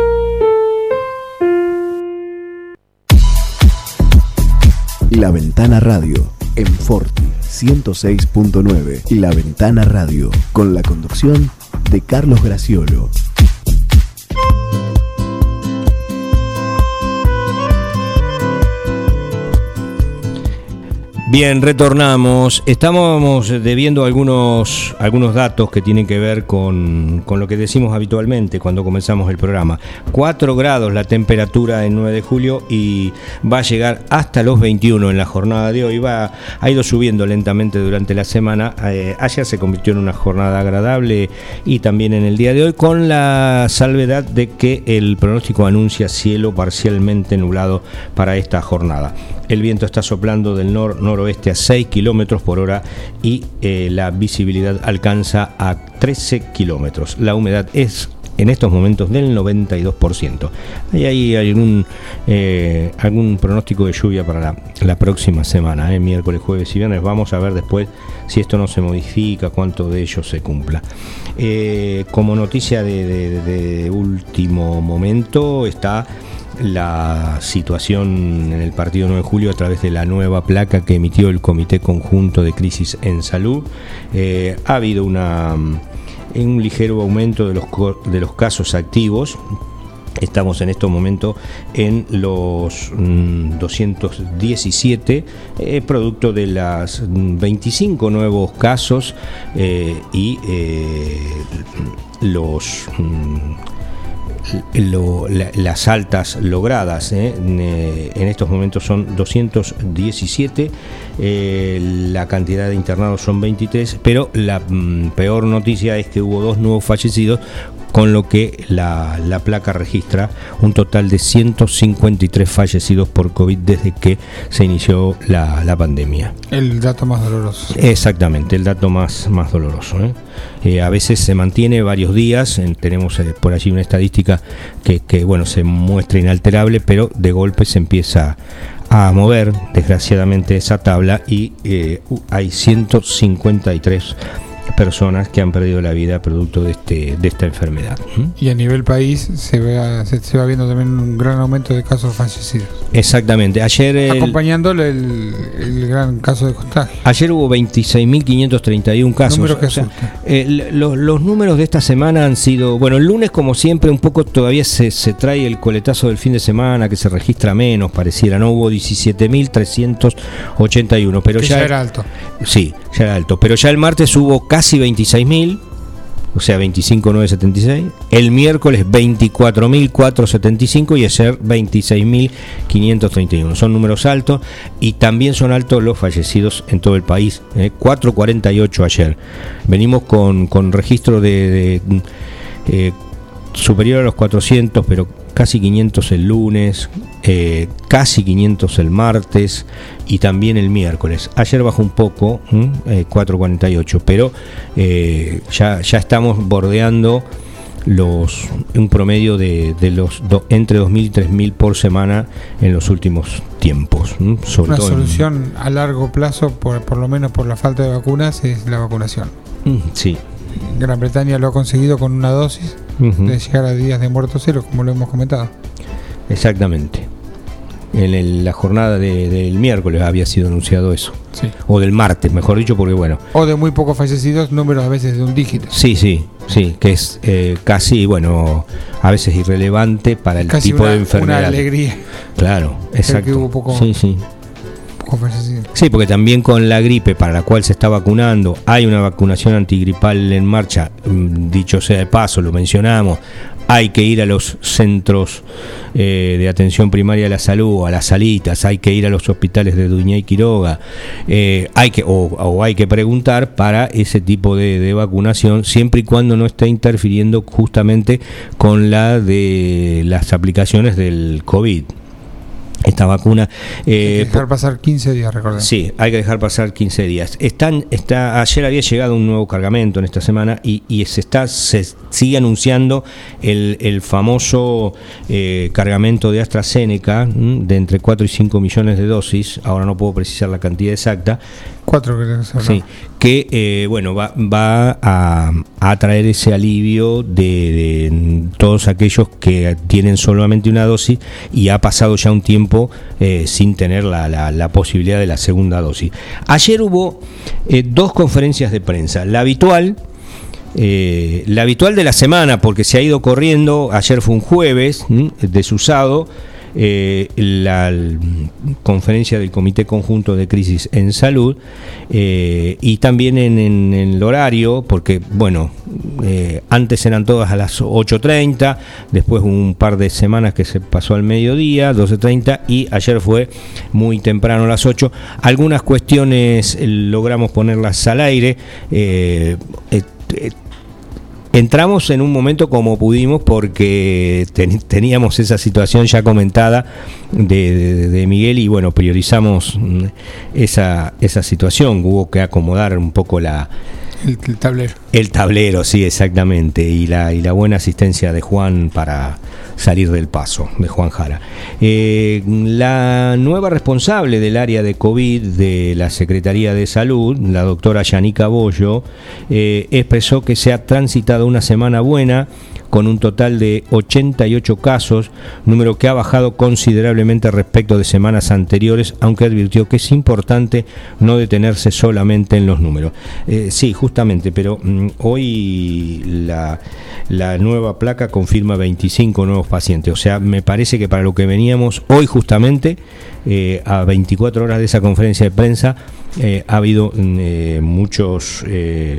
La Ventana Radio, en Forti 106.9. La Ventana Radio, con la conducción de Carlos Graciolo. Bien, retornamos. Estamos debiendo algunos, algunos datos que tienen que ver con, lo que decimos habitualmente cuando comenzamos el programa. 4 grados la temperatura en 9 de julio y va a llegar hasta los 21 en la jornada de hoy. Va, ha ido subiendo lentamente durante la semana. Eh, ayer se convirtió en una jornada agradable y también en el día de hoy con la salvedad de que el pronóstico anuncia cielo parcialmente nublado para esta jornada. El viento está soplando del nor-noroeste a 6 kilómetros por hora y eh, la visibilidad alcanza a 13 kilómetros. La humedad es en estos momentos del 92%. Hay ahí algún, eh, algún pronóstico de lluvia para la, próxima semana, eh, miércoles, jueves y viernes. Vamos a ver después si esto no se modifica, cuánto de ello se cumpla. como noticia de último momento está la situación en el partido 9 de julio a través de la nueva placa que emitió el Comité Conjunto de Crisis en Salud. Eh, ha habido una, un ligero aumento de los, de los casos activos. Estamos en estos momentos en los 217, mm, eh, producto de las 25 nuevos casos eh, y los las altas logradas ¿eh? en estos momentos son 217, eh, la cantidad de internados son 23, pero la mm, peor noticia es que hubo dos nuevos fallecidos con lo que la, la placa registra un total de 153 fallecidos por COVID desde que se inició la, la pandemia. El dato más doloroso. Exactamente, el dato más, más doloroso. ¿eh? A veces se mantiene varios días, tenemos por allí una estadística que, bueno se muestra inalterable, pero de golpe se empieza a mover desgraciadamente esa tabla y hay 153 personas que han perdido la vida producto de, este, de esta enfermedad. Y a nivel país se, ve, se, va viendo también un gran aumento de casos fallecidos. Exactamente. Ayer Acompañándole el, gran caso de contagio. Ayer hubo 26.531 casos. los, números de esta semana han sido, bueno, el lunes como siempre un poco todavía se, se trae el coletazo del fin de semana que se registra menos, pareciera, ¿no? Hubo 17.381, pero ya, ya era alto. Sí, ya era alto, pero ya el martes hubo casi casi 26.000, o sea, 25.976. El miércoles 24.475 y ayer 26.531. Son números altos y también son altos los fallecidos en todo el país. 448 ¿eh? ayer. Venimos con, con registro de, eh, superior a los 400, pero casi 500 el lunes, eh, casi 500 el martes y también el miércoles. Ayer bajó un poco, 4.48, eh, pero eh, ya, ya estamos bordeando los un promedio de, los entre 2.000 y 3.000 por semana en los últimos tiempos. Una solución a largo plazo, por, por lo menos por la falta de vacunas, es la vacunación. Mm, sí. Gran Bretaña lo ha conseguido con una dosis de llegar a días de muerto cero, como lo hemos comentado. Exactamente. En la jornada del miércoles había sido anunciado eso. O del martes, mejor dicho, porque bueno. O de muy pocos fallecidos, números a veces de un dígito. Sí, sí, sí, que es eh, casi, bueno, a veces irrelevante para el tipo de enfermedad. Una alegría. Claro, exacto. poco, sí, sí. Sí, porque también con la gripe para la cual se está vacunando, hay una vacunación antigripal en marcha, mm, dicho sea de paso, lo mencionamos, hay que ir a los centros eh, de atención primaria de la salud, a las salitas, hay que ir a los hospitales de Duña y Quiroga, eh, hay que, o, hay que preguntar para ese tipo de, de, vacunación, siempre y cuando no esté interfiriendo justamente con la de las aplicaciones del COVID esta vacuna. Eh, hay que dejar pasar 15 días, recordemos. Sí, hay que dejar pasar 15 días. Están, está, ayer había llegado un nuevo cargamento en esta semana y, se está se sigue anunciando el, famoso eh, cargamento de AstraZeneca de entre 4 y 5 millones de dosis. Ahora no puedo precisar la cantidad exacta, Cuatro que eh, bueno, va, a, a, traer ese alivio de, todos aquellos que tienen solamente una dosis y ha pasado ya un tiempo eh, sin tener la, la, posibilidad de la segunda dosis. Ayer hubo eh, dos conferencias de prensa. La habitual, la habitual de la semana, porque se ha ido corriendo, ayer fue un jueves desusado, eh, la conferencia del Comité Conjunto de Crisis en Salud eh, y también en, el horario, porque bueno, eh, antes eran todas a las 8.30, después un par de semanas que se pasó al mediodía, 12.30 y ayer fue muy temprano a las 8. Algunas cuestiones logramos ponerlas al aire entramos en un momento como pudimos porque teníamos esa situación ya comentada de, Miguel y bueno, priorizamos mm, esa, esa situación. Hubo que acomodar un poco la... El, tablero. El tablero, sí, exactamente. Y la, y la buena asistencia de Juan para salir del paso, de Juan Jara. Eh, la nueva responsable del área de COVID de la Secretaría de Salud, la doctora Yanica Bollo, eh, expresó que se ha transitado una semana buena con un total de 88 casos, número que ha bajado considerablemente respecto de semanas anteriores, aunque advirtió que es importante no detenerse solamente en los números. Eh, sí, justamente, pero mm, hoy la, nueva placa confirma 25 nuevos pacientes, o sea, me parece que para lo que veníamos hoy justamente, eh, a 24 horas de esa conferencia de prensa, eh, ha habido mm, muchos,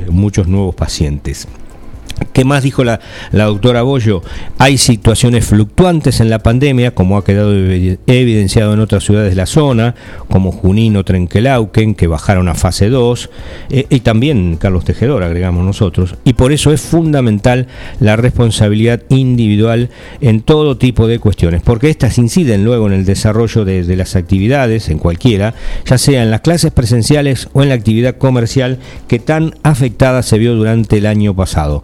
muchos nuevos pacientes. ¿Qué más dijo la, doctora Bollo? Hay situaciones fluctuantes en la pandemia, como ha quedado evidenciado en otras ciudades de la zona, como Junín o Trenquelauquen, que bajaron a fase 2, eh, y también Carlos Tejedor, agregamos nosotros, y por eso es fundamental la responsabilidad individual en todo tipo de cuestiones, porque estas inciden luego en el desarrollo de, de las actividades, en cualquiera, ya sea en las clases presenciales o en la actividad comercial que tan afectada se vio durante el año pasado.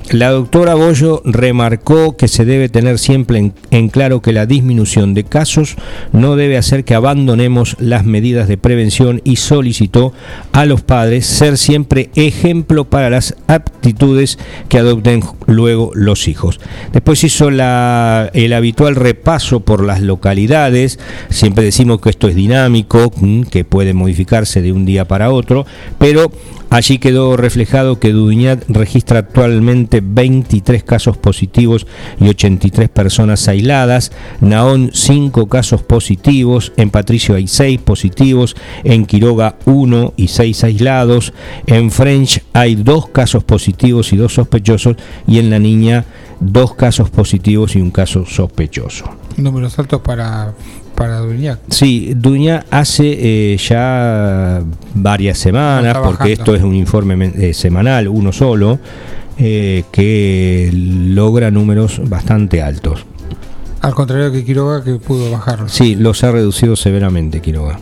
La doctora Bollo remarcó que se debe tener siempre en, claro que la disminución de casos no debe hacer que abandonemos las medidas de prevención y solicitó a los padres ser siempre ejemplo para las aptitudes que adopten luego los hijos. Después hizo el habitual repaso por las localidades, siempre decimos que esto es dinámico, mm, que puede modificarse de un día para otro, pero Allí quedó reflejado que Duñat registra actualmente 23 casos positivos y 83 personas aisladas, Naón 5 casos positivos, en Patricio hay 6 positivos, en Quiroga 1 y 6 aislados, en French hay 2 casos positivos y 2 sospechosos. Y en La Niña 2 casos positivos y un caso sospechoso. Números altos para para Duñac. Sí, Duñac hace eh, ya varias semanas, porque esto es un informe eh, semanal, uno solo, eh, que logra números bastante altos. Al contrario que Quiroga, que pudo bajarlo. Sí, los ha reducido severamente Quiroga.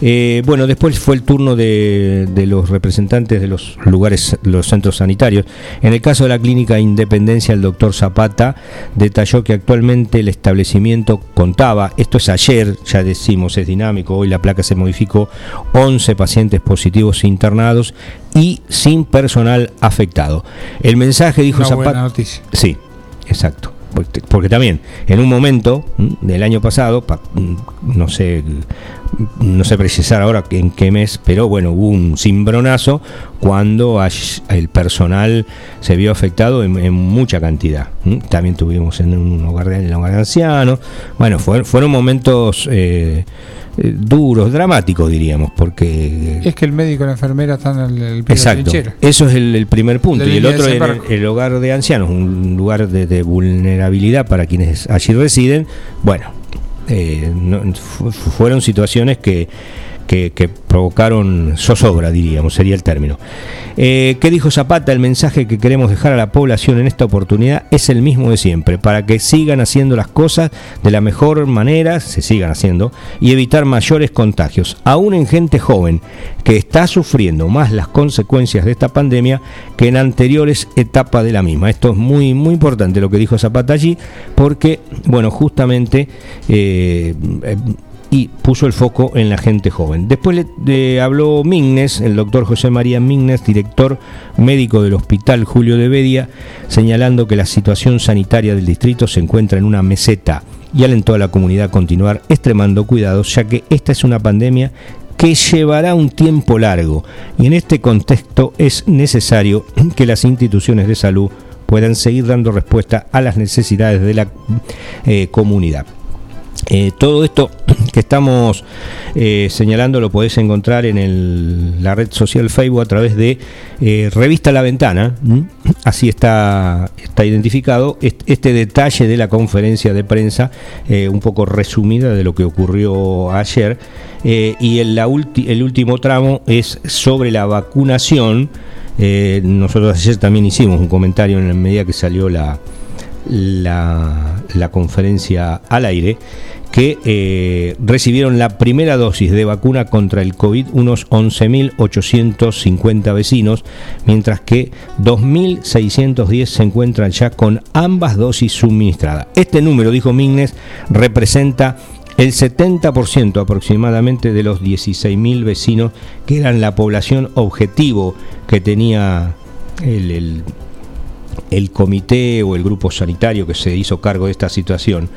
Eh, bueno, después fue el turno de, los representantes de los lugares, los centros sanitarios. En el caso de la clínica Independencia, el doctor Zapata detalló que actualmente el establecimiento contaba, esto es ayer, ya decimos, es dinámico, hoy la placa se modificó, 11 pacientes positivos internados y sin personal afectado. El mensaje dijo Zapata. Sí, exacto porque, también en un momento del año pasado, no sé, no sé precisar ahora en qué mes, pero bueno, hubo un cimbronazo cuando el personal se vio afectado en, mucha cantidad. También tuvimos en un hogar de, hogar de ancianos. Bueno, fueron momentos eh, eh, duros, dramáticos diríamos, porque... Es que el médico y la enfermera están en el, Exacto, eso es el, primer punto. y el otro es el, hogar de ancianos, un lugar de, vulnerabilidad para quienes allí residen. Bueno, eh, fueron situaciones que que, provocaron zozobra, diríamos, sería el término. Eh, ¿Qué dijo Zapata? El mensaje que queremos dejar a la población en esta oportunidad es el mismo de siempre, para que sigan haciendo las cosas de la mejor manera, se sigan haciendo, y evitar mayores contagios, aún en gente joven que está sufriendo más las consecuencias de esta pandemia que en anteriores etapas de la misma. Esto es muy, muy importante lo que dijo Zapata allí, porque, bueno, justamente eh, y puso el foco en la gente joven. Después le habló Mignes, el doctor José María Mignes, director médico del Hospital Julio de Bedia, señalando que la situación sanitaria del distrito se encuentra en una meseta y alentó a la comunidad a continuar extremando cuidados, ya que esta es una pandemia que llevará un tiempo largo y en este contexto es necesario que las instituciones de salud puedan seguir dando respuesta a las necesidades de la eh, comunidad. Eh, todo esto estamos eh, señalando lo podés encontrar en la red social Facebook a través de eh, Revista La Ventana. Así está, identificado este, detalle de la conferencia de prensa, un poco resumida de lo que ocurrió ayer. y el, último tramo es sobre la vacunación. nosotros ayer también hicimos un comentario en la medida que salió la conferencia al aire que eh, recibieron la primera dosis de vacuna contra el COVID unos 11.850 vecinos, mientras que 2.610 se encuentran ya con ambas dosis suministradas. Este número, dijo Mignes, representa el 70% aproximadamente de los 16.000 vecinos que eran la población objetivo que tenía el, el comité o el grupo sanitario que se hizo cargo de esta situación.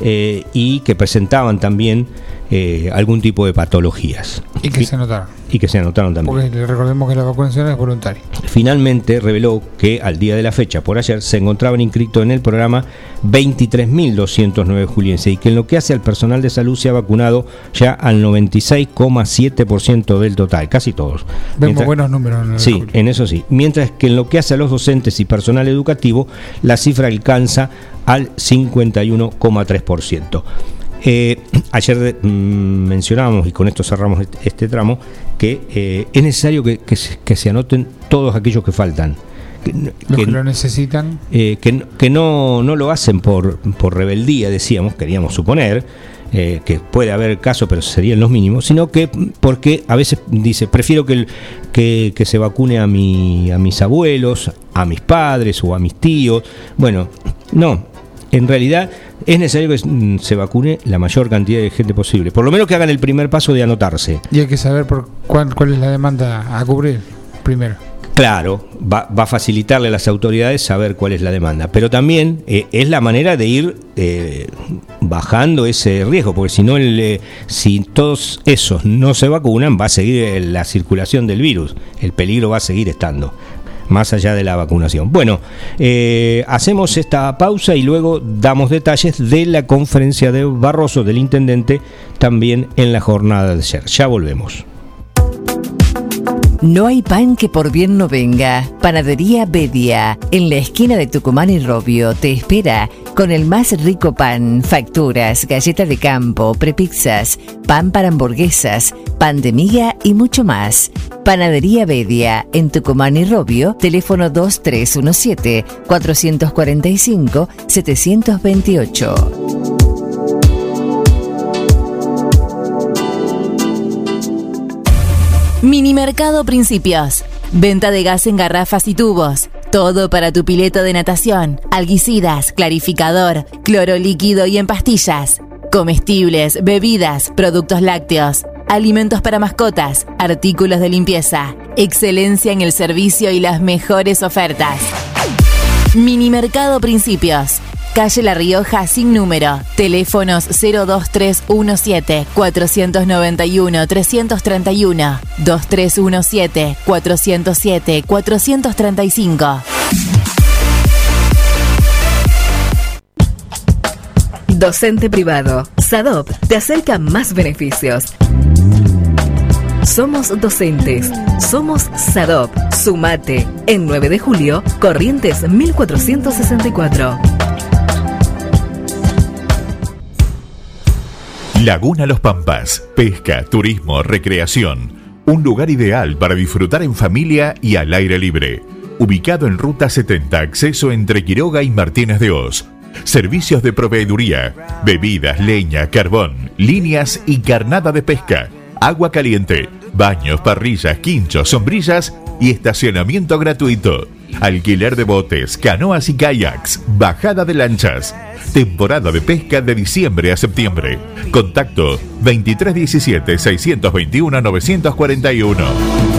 Eh, y que presentaban también eh, algún tipo de patologías. Y que se anotaron. Y que se anotaron también. Porque recordemos que la vacunación es voluntaria. Finalmente reveló que al día de la fecha, por ayer, se encontraban inscritos en el programa 23.209 julienses y que en lo que hace al personal de salud se ha vacunado ya al 96,7% del total, casi todos. Vemos buenos números. En sí, en eso sí. Mientras que en lo que hace a los docentes y personal educativo, la cifra alcanza al 51,3%. Eh, ayer mm, mencionábamos, y con esto cerramos este, este tramo, que eh, es necesario que, se, anoten todos aquellos que faltan. Que, Los que, lo necesitan. Eh, que, no, no, lo hacen por, por rebeldía, decíamos, queríamos suponer, que puede haber casos, pero serían los mínimos, sino que porque a veces dice, prefiero que, que, que, se vacune a, mi, a mis abuelos, a mis padres o a mis tíos. Bueno, no, en realidad es necesario que mm, se vacune la mayor cantidad de gente posible. Por lo menos que hagan el primer paso de anotarse. Y hay que saber por cuál, cuál es la demanda a cubrir primero. Claro, va, a facilitarle a las autoridades saber cuál es la demanda, pero también eh, es la manera de ir eh, bajando ese riesgo, porque si no, eh, si todos esos no se vacunan, va a seguir la circulación del virus, el peligro va a seguir estando más allá de la vacunación. Bueno, eh, hacemos esta pausa y luego damos detalles de la conferencia de Barroso, del intendente, también en la jornada de ayer. Ya volvemos. No hay pan que por bien no venga. Panadería Bedia, en la esquina de Tucumán y Robio, te espera con el más rico pan, facturas, galletas de campo, prepizzas, pan para hamburguesas, pan de miga y mucho más. Panadería Bedia, en Tucumán y Robio, teléfono 2317 445 728. Minimercado Principios. Venta de gas en garrafas y tubos. Todo para tu pileta de natación, alguicidas, clarificador, cloro líquido y en pastillas. Comestibles, bebidas, productos lácteos, alimentos para mascotas, artículos de limpieza. Excelencia en el servicio y las mejores ofertas. Minimercado Principios calle La Rioja sin número. Teléfonos 02317 491 331 2317 407 435. Docente privado. SADOP te acerca más beneficios. Somos docentes. Somos SADOP. Sumate. En 9 de julio, Corrientes 1464. Laguna Los Pampas, pesca, turismo, recreación. Un lugar ideal para disfrutar en familia y al aire libre. Ubicado en Ruta 70, acceso entre Quiroga y Martínez de Oz. Servicios de proveeduría, bebidas, leña, carbón, líneas y carnada de pesca. Agua caliente, baños, parrillas, quinchos, sombrillas y estacionamiento gratuito. Alquiler de botes, canoas y kayaks, bajada de lanchas. Temporada de pesca de diciembre a septiembre. Contacto 2317 621 941.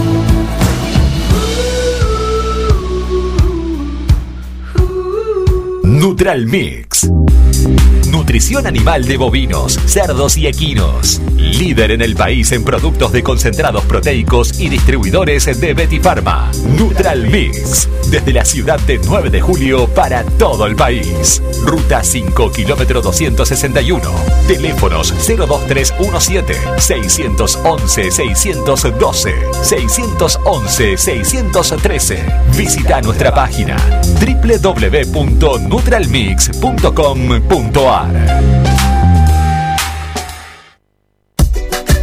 Neutral Mix. Nutrición animal de bovinos, cerdos y equinos. Líder en el país en productos de concentrados proteicos y distribuidores de Betty Pharma. Neutral Mix. Desde la ciudad de 9 de julio para todo el país. Ruta 5, kilómetro 261. Teléfonos 02317 611 612 611 613. Visita nuestra página www.nutralmix.com.ar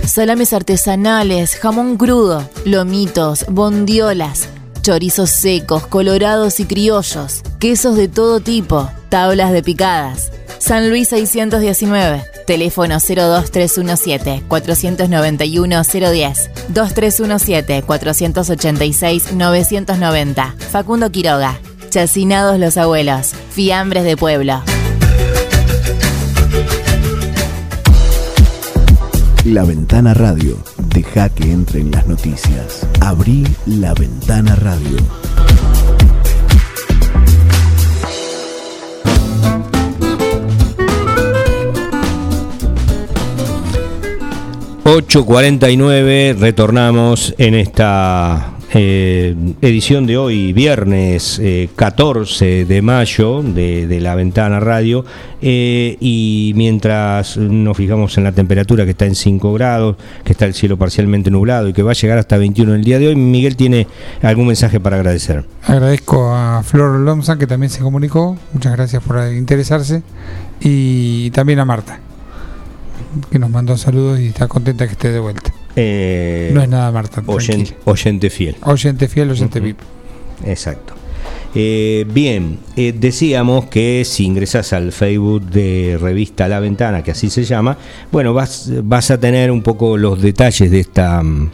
Salames artesanales, jamón crudo, lomitos, bondiolas, chorizos secos, colorados y criollos, quesos de todo tipo, tablas de picadas. San Luis 619, teléfono 02317 491 010, 2317 486 990. Facundo Quiroga, Chacinados los abuelos, fiambres de pueblo. La Ventana Radio. Deja que entren las noticias. Abrí la Ventana Radio. 8.49, retornamos en esta eh, edición de hoy, viernes 14 eh, de mayo de, la Ventana Radio. Eh, y mientras nos fijamos en la temperatura que está en 5 grados, que está el cielo parcialmente nublado y que va a llegar hasta 21 el día de hoy, Miguel tiene algún mensaje para agradecer. Agradezco a Flor Lomza que también se comunicó. Muchas gracias por interesarse. Y también a Marta que nos mandó saludos y está contenta que esté de vuelta. Eh, no es nada Marta. Oyente, fiel. Oyente fiel, oyente VIP. Exacto. Eh, bien, eh, decíamos que si ingresas al Facebook de Revista La Ventana, que así se llama, bueno, vas, vas a tener un poco los detalles de esta mm,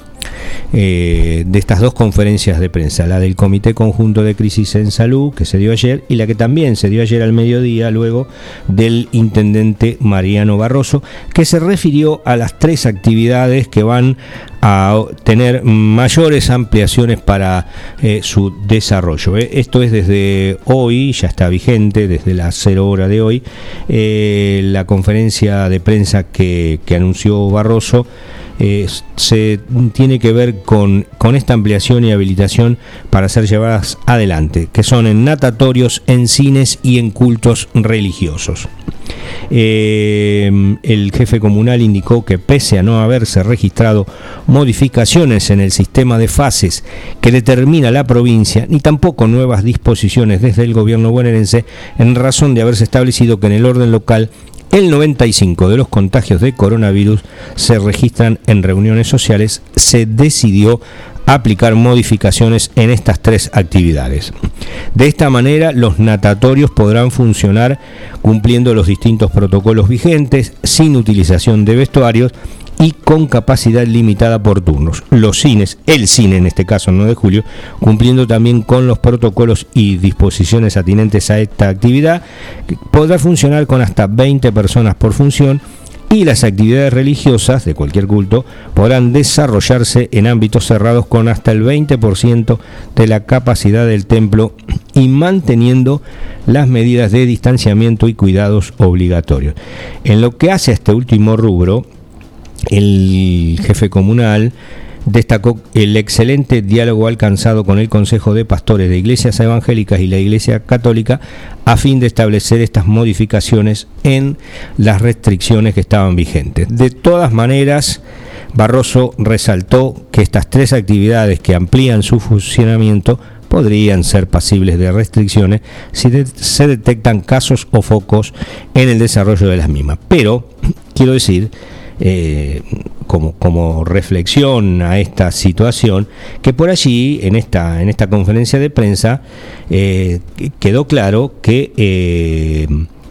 eh, de estas dos conferencias de prensa, la del Comité Conjunto de Crisis en Salud, que se dio ayer, y la que también se dio ayer al mediodía, luego del intendente Mariano Barroso, que se refirió a las tres actividades que van a tener mayores ampliaciones para eh, su desarrollo. Eh. Esto es desde hoy, ya está vigente, desde las 0 hora de hoy, la conferencia de prensa que anunció Barroso eh, se tiene que ver con, con esta ampliación y habilitación para ser llevadas adelante, que son en natatorios, en cines y en cultos religiosos. Eh, el jefe comunal indicó que pese a no haberse registrado modificaciones en el sistema de fases que determina la provincia, ni tampoco nuevas disposiciones desde el gobierno bonaerense, en razón de haberse establecido que en el orden local el 95 de los contagios de coronavirus se registran en reuniones sociales, se decidió aplicar modificaciones en estas tres actividades. De esta manera, los natatorios podrán funcionar cumpliendo los distintos protocolos vigentes, sin utilización de vestuarios y con capacidad limitada por turnos. Los cines, el cine en este caso, 9 de julio, cumpliendo también con los protocolos y disposiciones atinentes a esta actividad, podrá funcionar con hasta 20 personas por función y las actividades religiosas de cualquier culto podrán desarrollarse en ámbitos cerrados con hasta el 20% de la capacidad del templo y manteniendo las medidas de distanciamiento y cuidados obligatorios. En lo que hace a este último rubro, el jefe comunal destacó el excelente diálogo alcanzado con el Consejo de Pastores de Iglesias Evangélicas y la Iglesia Católica a fin de establecer estas modificaciones en las restricciones que estaban vigentes. De todas maneras, Barroso resaltó que estas tres actividades que amplían su funcionamiento podrían ser pasibles de restricciones si se detectan casos o focos en el desarrollo de las mismas. Pero, quiero decir, eh, como, como reflexión a esta situación, que por allí, en esta, en esta conferencia de prensa, eh, quedó claro que eh,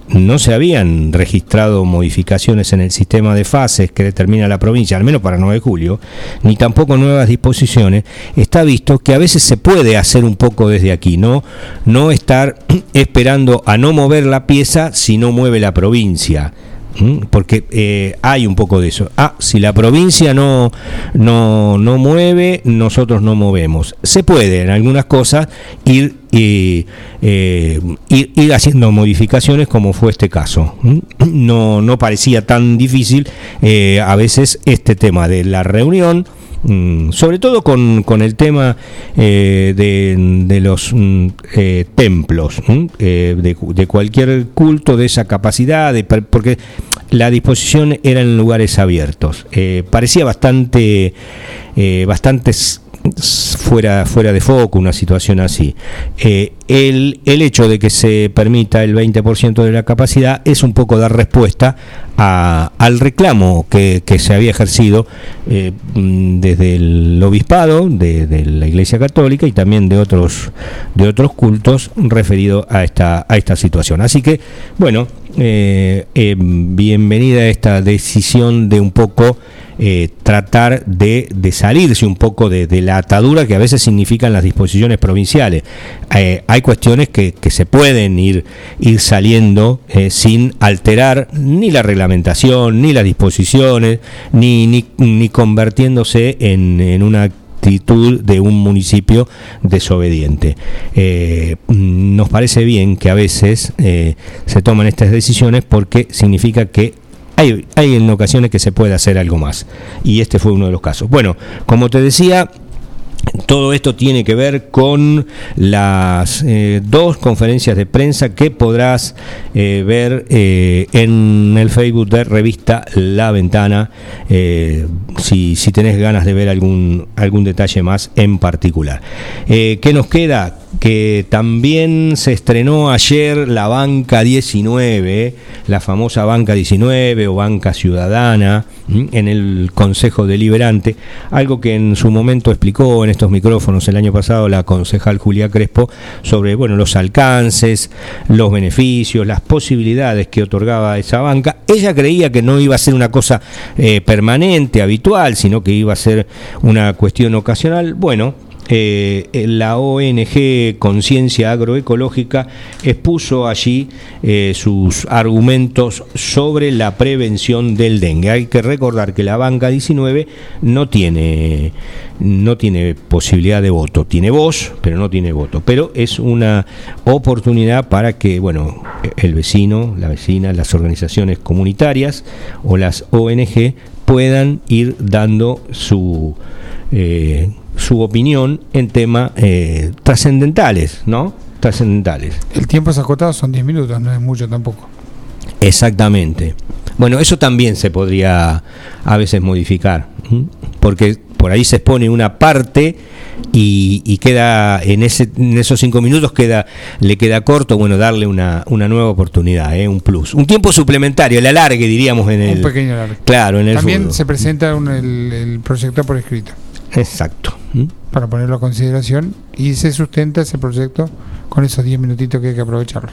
no se habían registrado modificaciones en el sistema de fases que determina la provincia, al menos para 9 de julio, ni tampoco nuevas disposiciones, está visto que a veces se puede hacer un poco desde aquí, no, no estar esperando a no mover la pieza si no mueve la provincia porque eh, hay un poco de eso. Ah, si la provincia no, no, no mueve, nosotros no movemos. Se puede en algunas cosas ir, eh, ir, haciendo modificaciones como fue este caso. No, no parecía tan difícil eh, a veces este tema de la reunión Mm, sobre todo con, con el tema eh, de, los mm, eh, templos, eh, de, cualquier culto de esa capacidad, de, porque la disposición era en lugares abiertos. parecía bastante, bastante fuera, fuera de foco una situación así. Eh, el, el, hecho de que se permita el 20% de la capacidad es un poco dar respuesta al reclamo que, se había ejercido eh, mm, desde el obispado, de, la Iglesia Católica y también de otros, de otros cultos referido a esta, a esta situación. Así que, bueno, eh, bienvenida esta decisión de un poco eh, tratar de, salirse un poco de, la atadura que a veces significan las disposiciones provinciales. Eh, hay cuestiones que, se pueden ir, ir saliendo eh, sin alterar ni la reglamentación, ni las disposiciones, ni, ni, convirtiéndose en, una actitud de un municipio desobediente. nos parece bien que a veces se toman estas decisiones porque significa que hay, hay en ocasiones que se puede hacer algo más. Y este fue uno de los casos. Bueno, como te decía, todo esto tiene que ver con las eh, dos conferencias de prensa que podrás eh, ver eh, en el Facebook de revista La Ventana, si, si, tenés ganas de ver algún, algún detalle más en particular. ¿Qué nos queda? que también se estrenó ayer la Banca 19, la famosa Banca 19 o Banca Ciudadana, en el Consejo Deliberante, algo que en su momento explicó en estos micrófonos el año pasado la concejal Julia Crespo sobre bueno, los alcances, los beneficios, las posibilidades que otorgaba esa banca. Ella creía que no iba a ser una cosa eh, permanente, habitual, sino que iba a ser una cuestión ocasional. Bueno, eh, la ONG Conciencia Agroecológica expuso allí eh, sus argumentos sobre la prevención del dengue. Hay que recordar que la banca 19 no tiene, no tiene posibilidad de voto, tiene voz, pero no tiene voto. Pero es una oportunidad para que, bueno, el vecino, la vecina, las organizaciones comunitarias o las ONG puedan ir dando su eh, su opinión en temas eh, trascendentales, ¿no? Trascendentales. El tiempo es acotado, son 10 minutos, no es mucho tampoco. Exactamente. Bueno, eso también se podría a veces modificar, porque por ahí se expone una parte y, queda en, ese, en esos cinco minutos queda le queda corto, bueno, darle una, una nueva oportunidad, ¿eh? un plus. Un tiempo suplementario, el alargue, diríamos, en el... Un pequeño alargue. Claro, en el También se presenta el, el proyecto por escrito. Exacto. Para ponerlo a consideración y se sustenta ese proyecto con esos 10 minutitos que hay que aprovecharlo.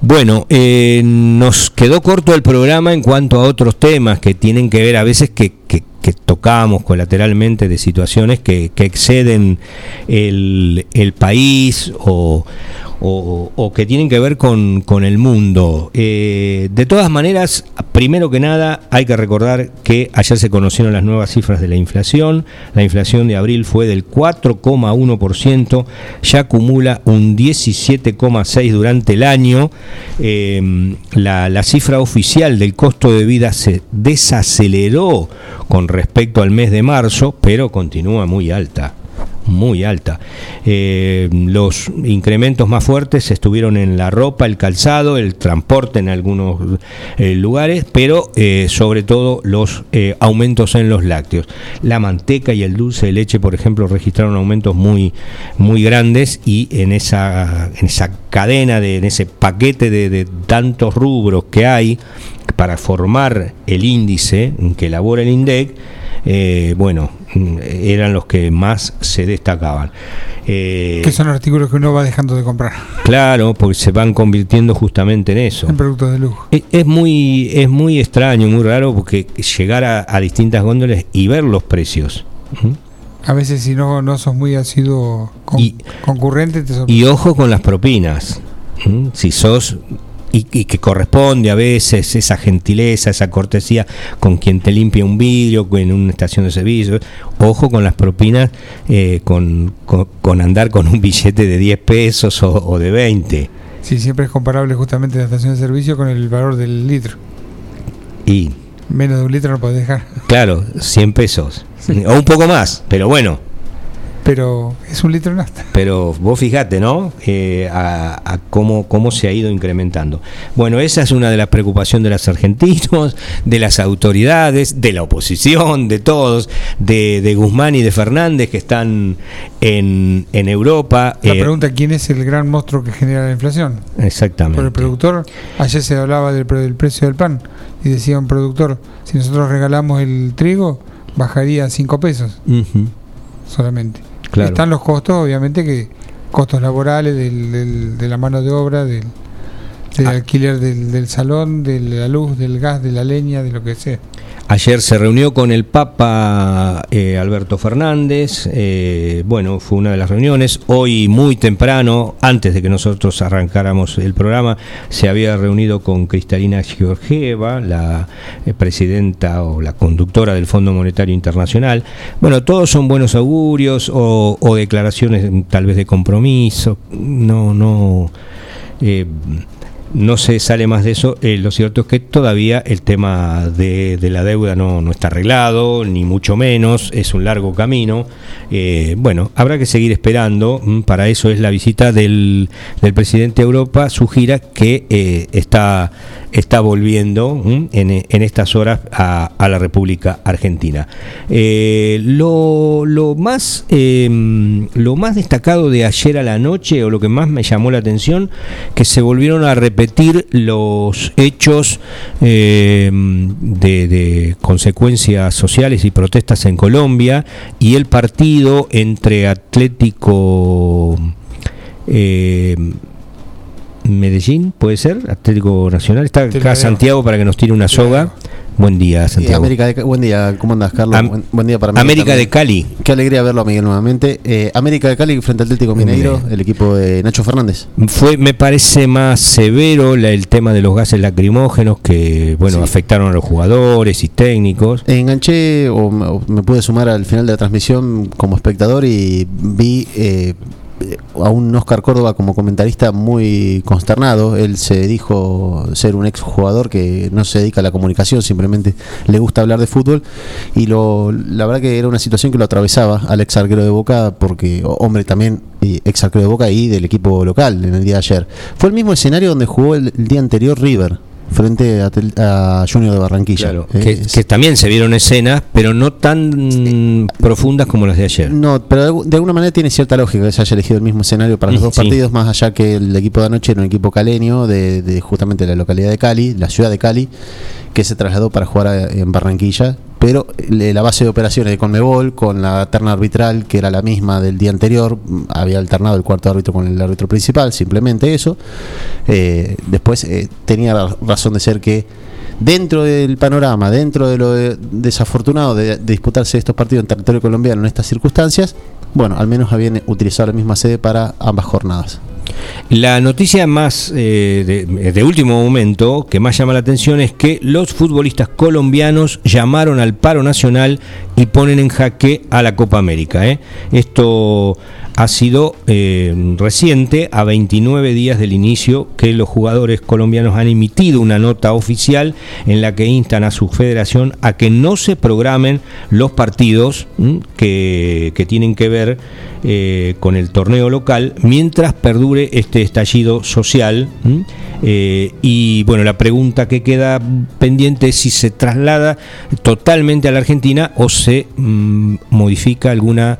Bueno, eh, nos quedó corto el programa en cuanto a otros temas que tienen que ver a veces que, que, tocamos colateralmente de situaciones que, que exceden el, el país o, o, que tienen que ver con, el mundo. Eh, de todas maneras, primero que nada, hay que recordar que ayer se conocieron las nuevas cifras de la inflación. La inflación de abril fue del 4,1%, ya acumula un 17,6% durante el año. Eh, la, la cifra oficial del costo de vida se desaceleró con respecto al mes de marzo, pero continúa muy alta muy alta. Eh, los incrementos más fuertes estuvieron en la ropa, el calzado, el transporte en algunos eh, lugares, pero eh, sobre todo los aumentos en los lácteos. La manteca y el dulce de leche, por ejemplo, registraron aumentos muy, muy grandes y en esa, en esa cadena, de, en ese paquete de, de tantos rubros que hay para formar el índice que elabora el INDEC, eh, bueno, eran los que más se destacaban. Eh, que son artículos que uno va dejando de comprar. Claro, porque se van convirtiendo justamente en eso. En productos de lujo. Es, muy, es muy extraño, muy raro, porque llegar a, distintas góndolas y ver los precios. A veces si no, no sos muy asiduo concurrente, te Y ojo con las propinas. Si sos y, que corresponde a veces esa gentileza, esa cortesía con quien te limpia un vidrio en una estación de servicio. Ojo con las propinas, eh, con, con, andar con un billete de 10 pesos o, de 20. Sí, siempre es comparable justamente la estación de servicio con el valor del litro. Y menos de un litro no puedes dejar. Claro, 100 pesos. O un poco más, pero bueno, pero es un litro de nafta. Pero vos fijate, ¿no? Eh, a, cómo, cómo se ha ido incrementando. Bueno, esa es una de las preocupaciones de los argentinos, de las autoridades, de la oposición, de todos, de, Guzmán y de Fernández que están en, en Europa. La eh, pregunta, ¿quién es el gran monstruo que genera la inflación? Exactamente. Por el productor, ayer se hablaba del, precio del pan y decía un productor, si nosotros regalamos el trigo, bajaría 5 pesos solamente. Están los costos, obviamente, que costos laborales, del, de la mano de obra, del, del ah. alquiler del, del, salón, de la luz, del gas, de la leña, de lo que sea. Ayer se reunió con el Papa eh, Alberto Fernández, eh, bueno, fue una de las reuniones. Hoy muy temprano, antes de que nosotros arrancáramos el programa, se había reunido con Cristalina Georgieva, la eh, presidenta o la conductora del Fondo Monetario Internacional. Bueno, todos son buenos augurios o, o declaraciones tal vez de compromiso. No, no no se sale más de eso. Eh, lo cierto es que todavía el tema de, la deuda no, está arreglado, ni mucho menos, es un largo camino. Eh, bueno, habrá que seguir esperando, mm, para eso es la visita del, del presidente de Europa, su gira que eh, está, está volviendo mm, en, estas horas a, a, la República Argentina. lo, lo, más, em, lo más destacado de ayer a la noche, o lo que más me llamó la atención, que se volvieron a repetir repetir los hechos eh, de, consecuencias sociales y protestas en Colombia y el partido entre Atlético eh, Medellín, puede ser, Atlético Nacional, está acá Santiago para que nos tire una soga. Buen día, Santiago. América de, buen día, ¿cómo andas, Carlos? buen, día para mí. América de Cali. Qué alegría verlo, Miguel, nuevamente. Eh, América de Cali frente al Atlético Mineiro, el equipo de Nacho Fernández. Fue, me parece más severo el tema de los gases lacrimógenos que, bueno, afectaron a los jugadores y técnicos. Enganché o, me pude sumar al final de la transmisión como espectador y vi eh, a un Oscar Córdoba como comentarista muy consternado. Él se dijo ser un ex jugador que no se dedica a la comunicación, simplemente le gusta hablar de fútbol. Y lo, la verdad que era una situación que lo atravesaba al ex arquero de Boca, porque, hombre, también ex arquero de Boca y del equipo local en el día de ayer. Fue el mismo escenario donde jugó el día anterior River frente a, Junior de Barranquilla. Eh, que, también se vieron escenas, pero no tan profundas como las de ayer. No, pero de, alguna manera tiene cierta lógica que se haya elegido el mismo escenario para los dos partidos, más allá que el equipo de anoche era un equipo caleño de, de justamente la localidad de Cali, la ciudad de Cali, que se trasladó para jugar en Barranquilla pero la base de operaciones de Conmebol con la terna arbitral que era la misma del día anterior, había alternado el cuarto árbitro con el árbitro principal, simplemente eso. Eh, después eh, tenía razón de ser que dentro del panorama, dentro de lo desafortunado de, disputarse estos partidos en territorio colombiano en estas circunstancias, bueno, al menos habían utilizado la misma sede para ambas jornadas. La noticia más eh, de, último momento que más llama la atención es que los futbolistas colombianos llamaron al paro nacional y ponen en jaque a la Copa América. ¿eh? Esto ha sido eh, reciente, a 29 días del inicio, que los jugadores colombianos han emitido una nota oficial en la que instan a su federación a que no se programen los partidos que, tienen que ver eh, con el torneo local mientras perdure este estallido social. Eh, y bueno, la pregunta que queda pendiente es si se traslada totalmente a la Argentina o se mm, modifica alguna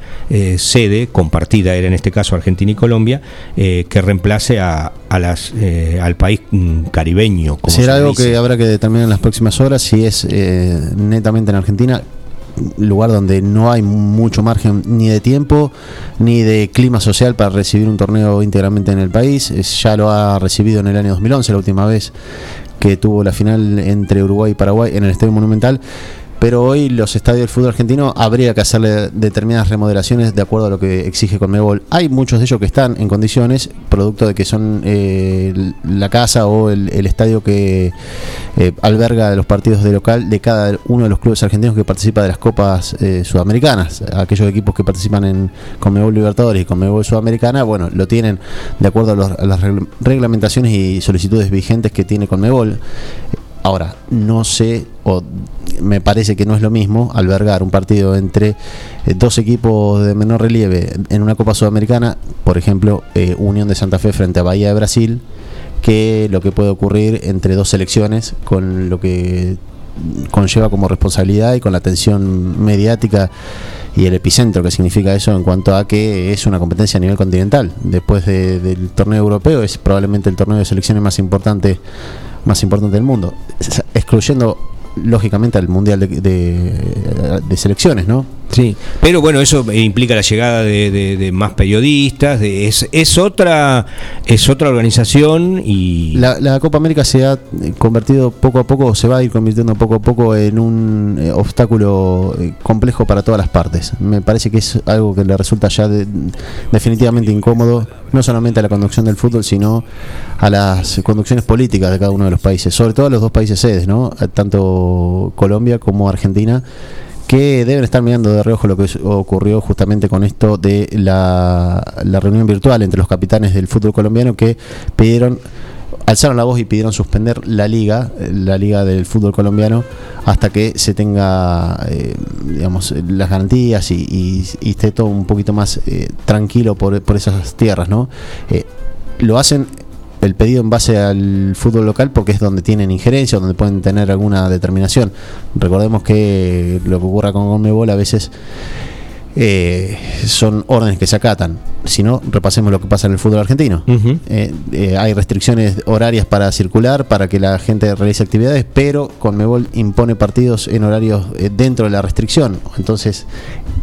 sede compartida era en este caso Argentina y Colombia, eh, que reemplace a, las, eh, al país mm, caribeño. Será algo que habrá que determinar en las próximas horas si es eh, netamente en Argentina lugar donde no hay mucho margen ni de tiempo ni de clima social para recibir un torneo íntegramente en el país. ya lo ha recibido en el año 2011, la última vez que tuvo la final entre Uruguay y Paraguay en el Estadio Monumental pero hoy los estadios del fútbol argentino habría que hacerle determinadas remodelaciones de acuerdo a lo que exige Conmebol. Hay muchos de ellos que están en condiciones, producto de que son eh, la casa o el, estadio que eh, alberga los partidos de local de cada uno de los clubes argentinos que participa de las copas eh, sudamericanas. Aquellos equipos que participan en Conmebol Libertadores y Conmebol Sudamericana, bueno, lo tienen de acuerdo a, a las reglamentaciones y solicitudes vigentes que tiene Conmebol. Ahora, no sé, o me parece que no es lo mismo albergar un partido entre eh, dos equipos de menor relieve en una Copa Sudamericana, por ejemplo, eh, Unión de Santa Fe frente a Bahía de Brasil, que lo que puede ocurrir entre dos selecciones, con lo que conlleva como responsabilidad y con la atención mediática y el epicentro que significa eso en cuanto a que es una competencia a nivel continental. Después del torneo europeo es probablemente el torneo de selecciones más importante más importante del mundo, excluyendo lógicamente al Mundial de, de, selecciones, ¿no? Sí, pero bueno, eso implica la llegada de, más periodistas, de, es, es, otra es otra organización y... La, Copa América se ha convertido poco a poco, se va a ir convirtiendo poco a poco en un eh, obstáculo eh, complejo para todas las partes. Me parece que es algo que le resulta ya definitivamente incómodo, no solamente a la conducción del fútbol, sino a las conducciones políticas de cada uno de los países, sobre todo a los dos países sedes, ¿no? Tanto Colombia como Argentina que deben estar mirando de reojo lo que ocurrió justamente con esto de la, reunión virtual entre los capitanes del fútbol colombiano que pidieron alzaron la voz y pidieron suspender la liga, la liga del fútbol colombiano, hasta que se tenga, digamos, las garantías y, esté todo un poquito más tranquilo por, por, esas tierras, ¿no? lo hacen el pedido en base al fútbol local porque es donde tienen injerencia, donde pueden tener alguna determinación. Recordemos que lo que ocurra con Conmebol a veces eh, son órdenes que se acatan. Si no, repasemos lo que pasa en el fútbol argentino. Eh, eh, hay restricciones horarias para circular, para que la gente realice actividades, pero Conmebol impone partidos en horarios dentro de la restricción. Entonces,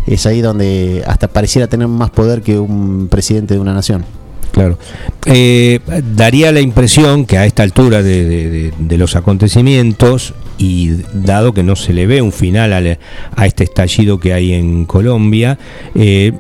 es ahí donde hasta pareciera tener más poder que un presidente de una nación. Claro. Eh, daría la impresión que a esta altura de, los acontecimientos, y dado que no se le ve un final a, este estallido que hay en Colombia, eh,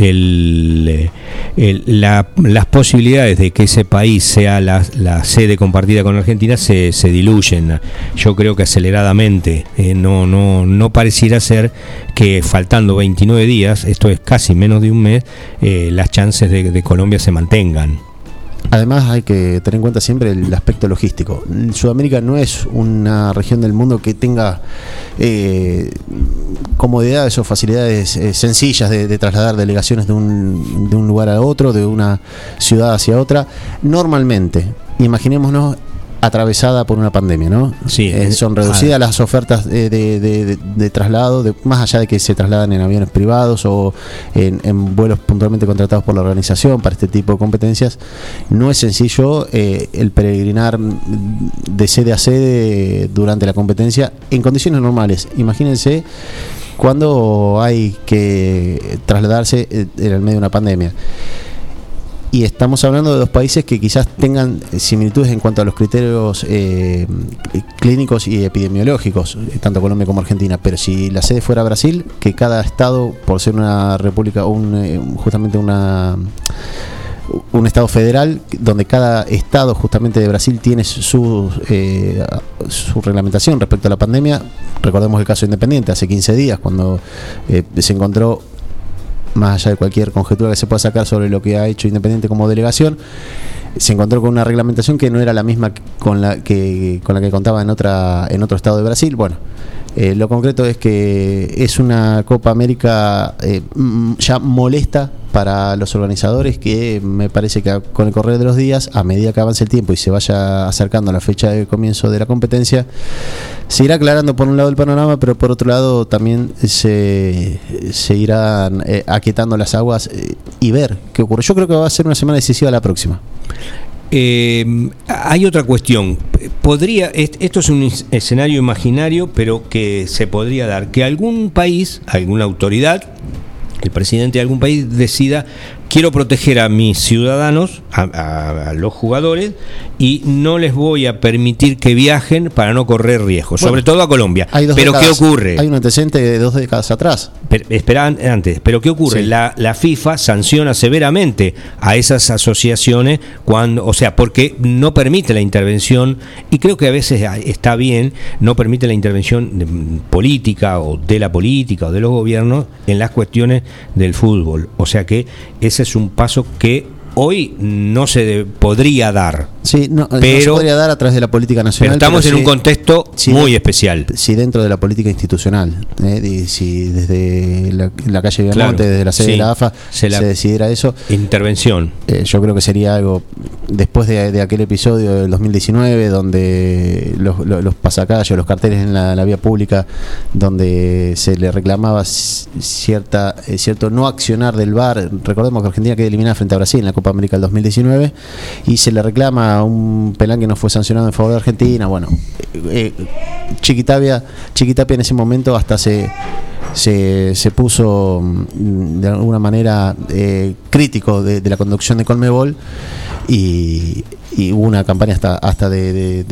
el, las posibilidades de que ese país sea la, sede compartida con Argentina se, se, diluyen, yo creo que aceleradamente. Eh, no, no, no pareciera ser que faltando 29 días, esto es casi menos de un mes, eh, las chances de Colombia se mantengan. Además hay que tener en cuenta siempre el aspecto logístico. Sudamérica no es una región del mundo que tenga eh, comodidades o facilidades eh, sencillas de, trasladar delegaciones de un, de un lugar a otro, de una ciudad hacia otra. Normalmente, imaginémonos atravesada por una pandemia, ¿no? Sí. Eh, son reducidas las ofertas de, de, traslado, de, más allá de que se trasladan en aviones privados o en, vuelos puntualmente contratados por la organización para este tipo de competencias. No es sencillo eh, el peregrinar de sede a sede durante la competencia en condiciones normales. Imagínense cuando hay que trasladarse eh, en el medio de una pandemia y estamos hablando de dos países que quizás tengan similitudes en cuanto a los criterios eh, clínicos y epidemiológicos, tanto Colombia como Argentina. Pero si la sede fuera Brasil, que cada estado, por ser una república, un, eh, justamente una un estado federal donde cada estado justamente de Brasil tiene su, eh, su reglamentación respecto a la pandemia. Recordemos el caso independiente, hace 15 días, cuando se encontró más allá de cualquier conjetura que se pueda sacar sobre lo que ha hecho Independiente como delegación, se encontró con una reglamentación que no era la misma con la que con la que contaba en otra en otro estado de Brasil. Bueno, eh, lo concreto es que es una Copa América eh, ya molesta para los organizadores que me parece que con el correr de los días, a medida que avance el tiempo y se vaya acercando a la fecha de comienzo de la competencia, se irá aclarando por un lado el panorama, pero por otro lado también se, se irán eh, aquietando las aguas eh, y ver qué ocurre. Yo creo que va a ser una semana decisiva la próxima. Eh, hay otra cuestión. Podría, esto es un escenario imaginario, pero que se podría dar que algún país, alguna autoridad, el presidente de algún país decida quiero proteger a mis ciudadanos, a, los jugadores, y no les voy a permitir que viajen para no correr riesgos, sobre todo a Colombia. pero ¿qué ocurre? Hay un antecedente de dos décadas atrás. espera antes, pero ¿qué ocurre? La, la, FIFA sanciona severamente a esas asociaciones cuando, o sea, porque no permite la intervención, y creo que a veces está bien, no permite la intervención política o de la política o de los gobiernos en las cuestiones del fútbol. O sea que ese es un paso que hoy no se podría dar. Sí, no, pero, se podría dar a través de la política nacional. Pero estamos en un contexto muy especial. Sí, dentro de la política institucional. Eh, si desde la, calle Viamonte, desde la sede de la AFA, se, decidiera eso. Intervención. Eh, yo creo que sería algo. Después de, aquel episodio del 2019, donde los, los, pasacalles, los carteles en la, vía pública, donde se le reclamaba cierta eh, cierto no accionar del VAR. Recordemos que Argentina quedó eliminada frente a Brasil en la Copa América del 2019 y se le reclama un pelán que no fue sancionado en favor de Argentina. Bueno, eh, Chiquitapia, en ese momento hasta se, se, puso mm, de alguna manera eh, crítico de, la conducción de Colmebol y, hubo una campaña hasta, hasta de,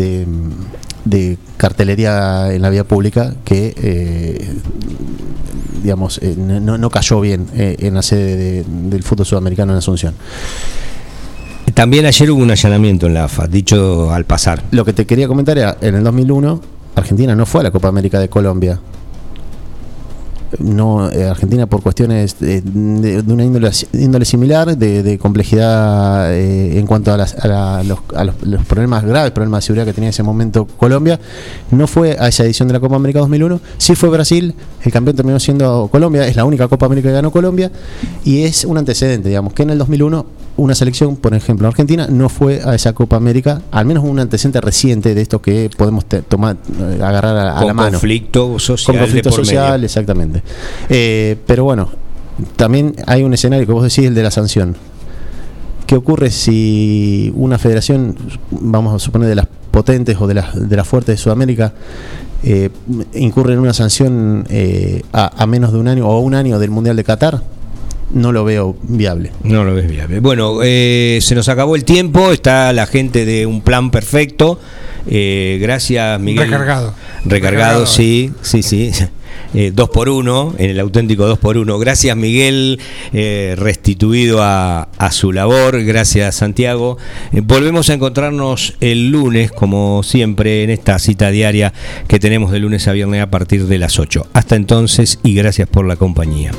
de, cartelería en la vía pública que eh, digamos no, no, cayó bien en la sede del fútbol sudamericano en Asunción. También ayer hubo un allanamiento en la AFA, dicho al pasar. Lo que te quería comentar era, en el 2001, Argentina no fue a la Copa América de Colombia. No eh, Argentina por cuestiones de, una índole, similar, de, complejidad eh, en cuanto a, los, problemas graves, problemas de seguridad que tenía en ese momento Colombia, no fue a esa edición de la Copa América 2001, sí fue Brasil, el campeón terminó siendo Colombia, es la única Copa América que ganó Colombia y es un antecedente, digamos, que en el 2001 una selección, por ejemplo, Argentina, no fue a esa Copa América, al menos un antecedente reciente de esto que podemos tomar, eh, agarrar a, la mano. Conflicto social. Con conflicto social, exactamente. Eh, pero bueno, también hay un escenario que vos decís, el de la sanción. ¿Qué ocurre si una federación, vamos a suponer de las potentes o de las, de las fuertes de Sudamérica, eh, incurre en una sanción a, a menos de un año o a un año del Mundial de Qatar? no lo veo viable. No lo ves viable. Bueno, eh, se nos acabó el tiempo, está la gente de un plan perfecto. Eh, gracias, Miguel. Recargado. Recargado, sí, sí, sí. Eh, dos por uno, en el auténtico dos por uno. Gracias Miguel, restituido a, a, su labor. Gracias Santiago. volvemos a encontrarnos el lunes, como siempre, en esta cita diaria que tenemos de lunes a viernes a partir de las 8. Hasta entonces y gracias por la compañía.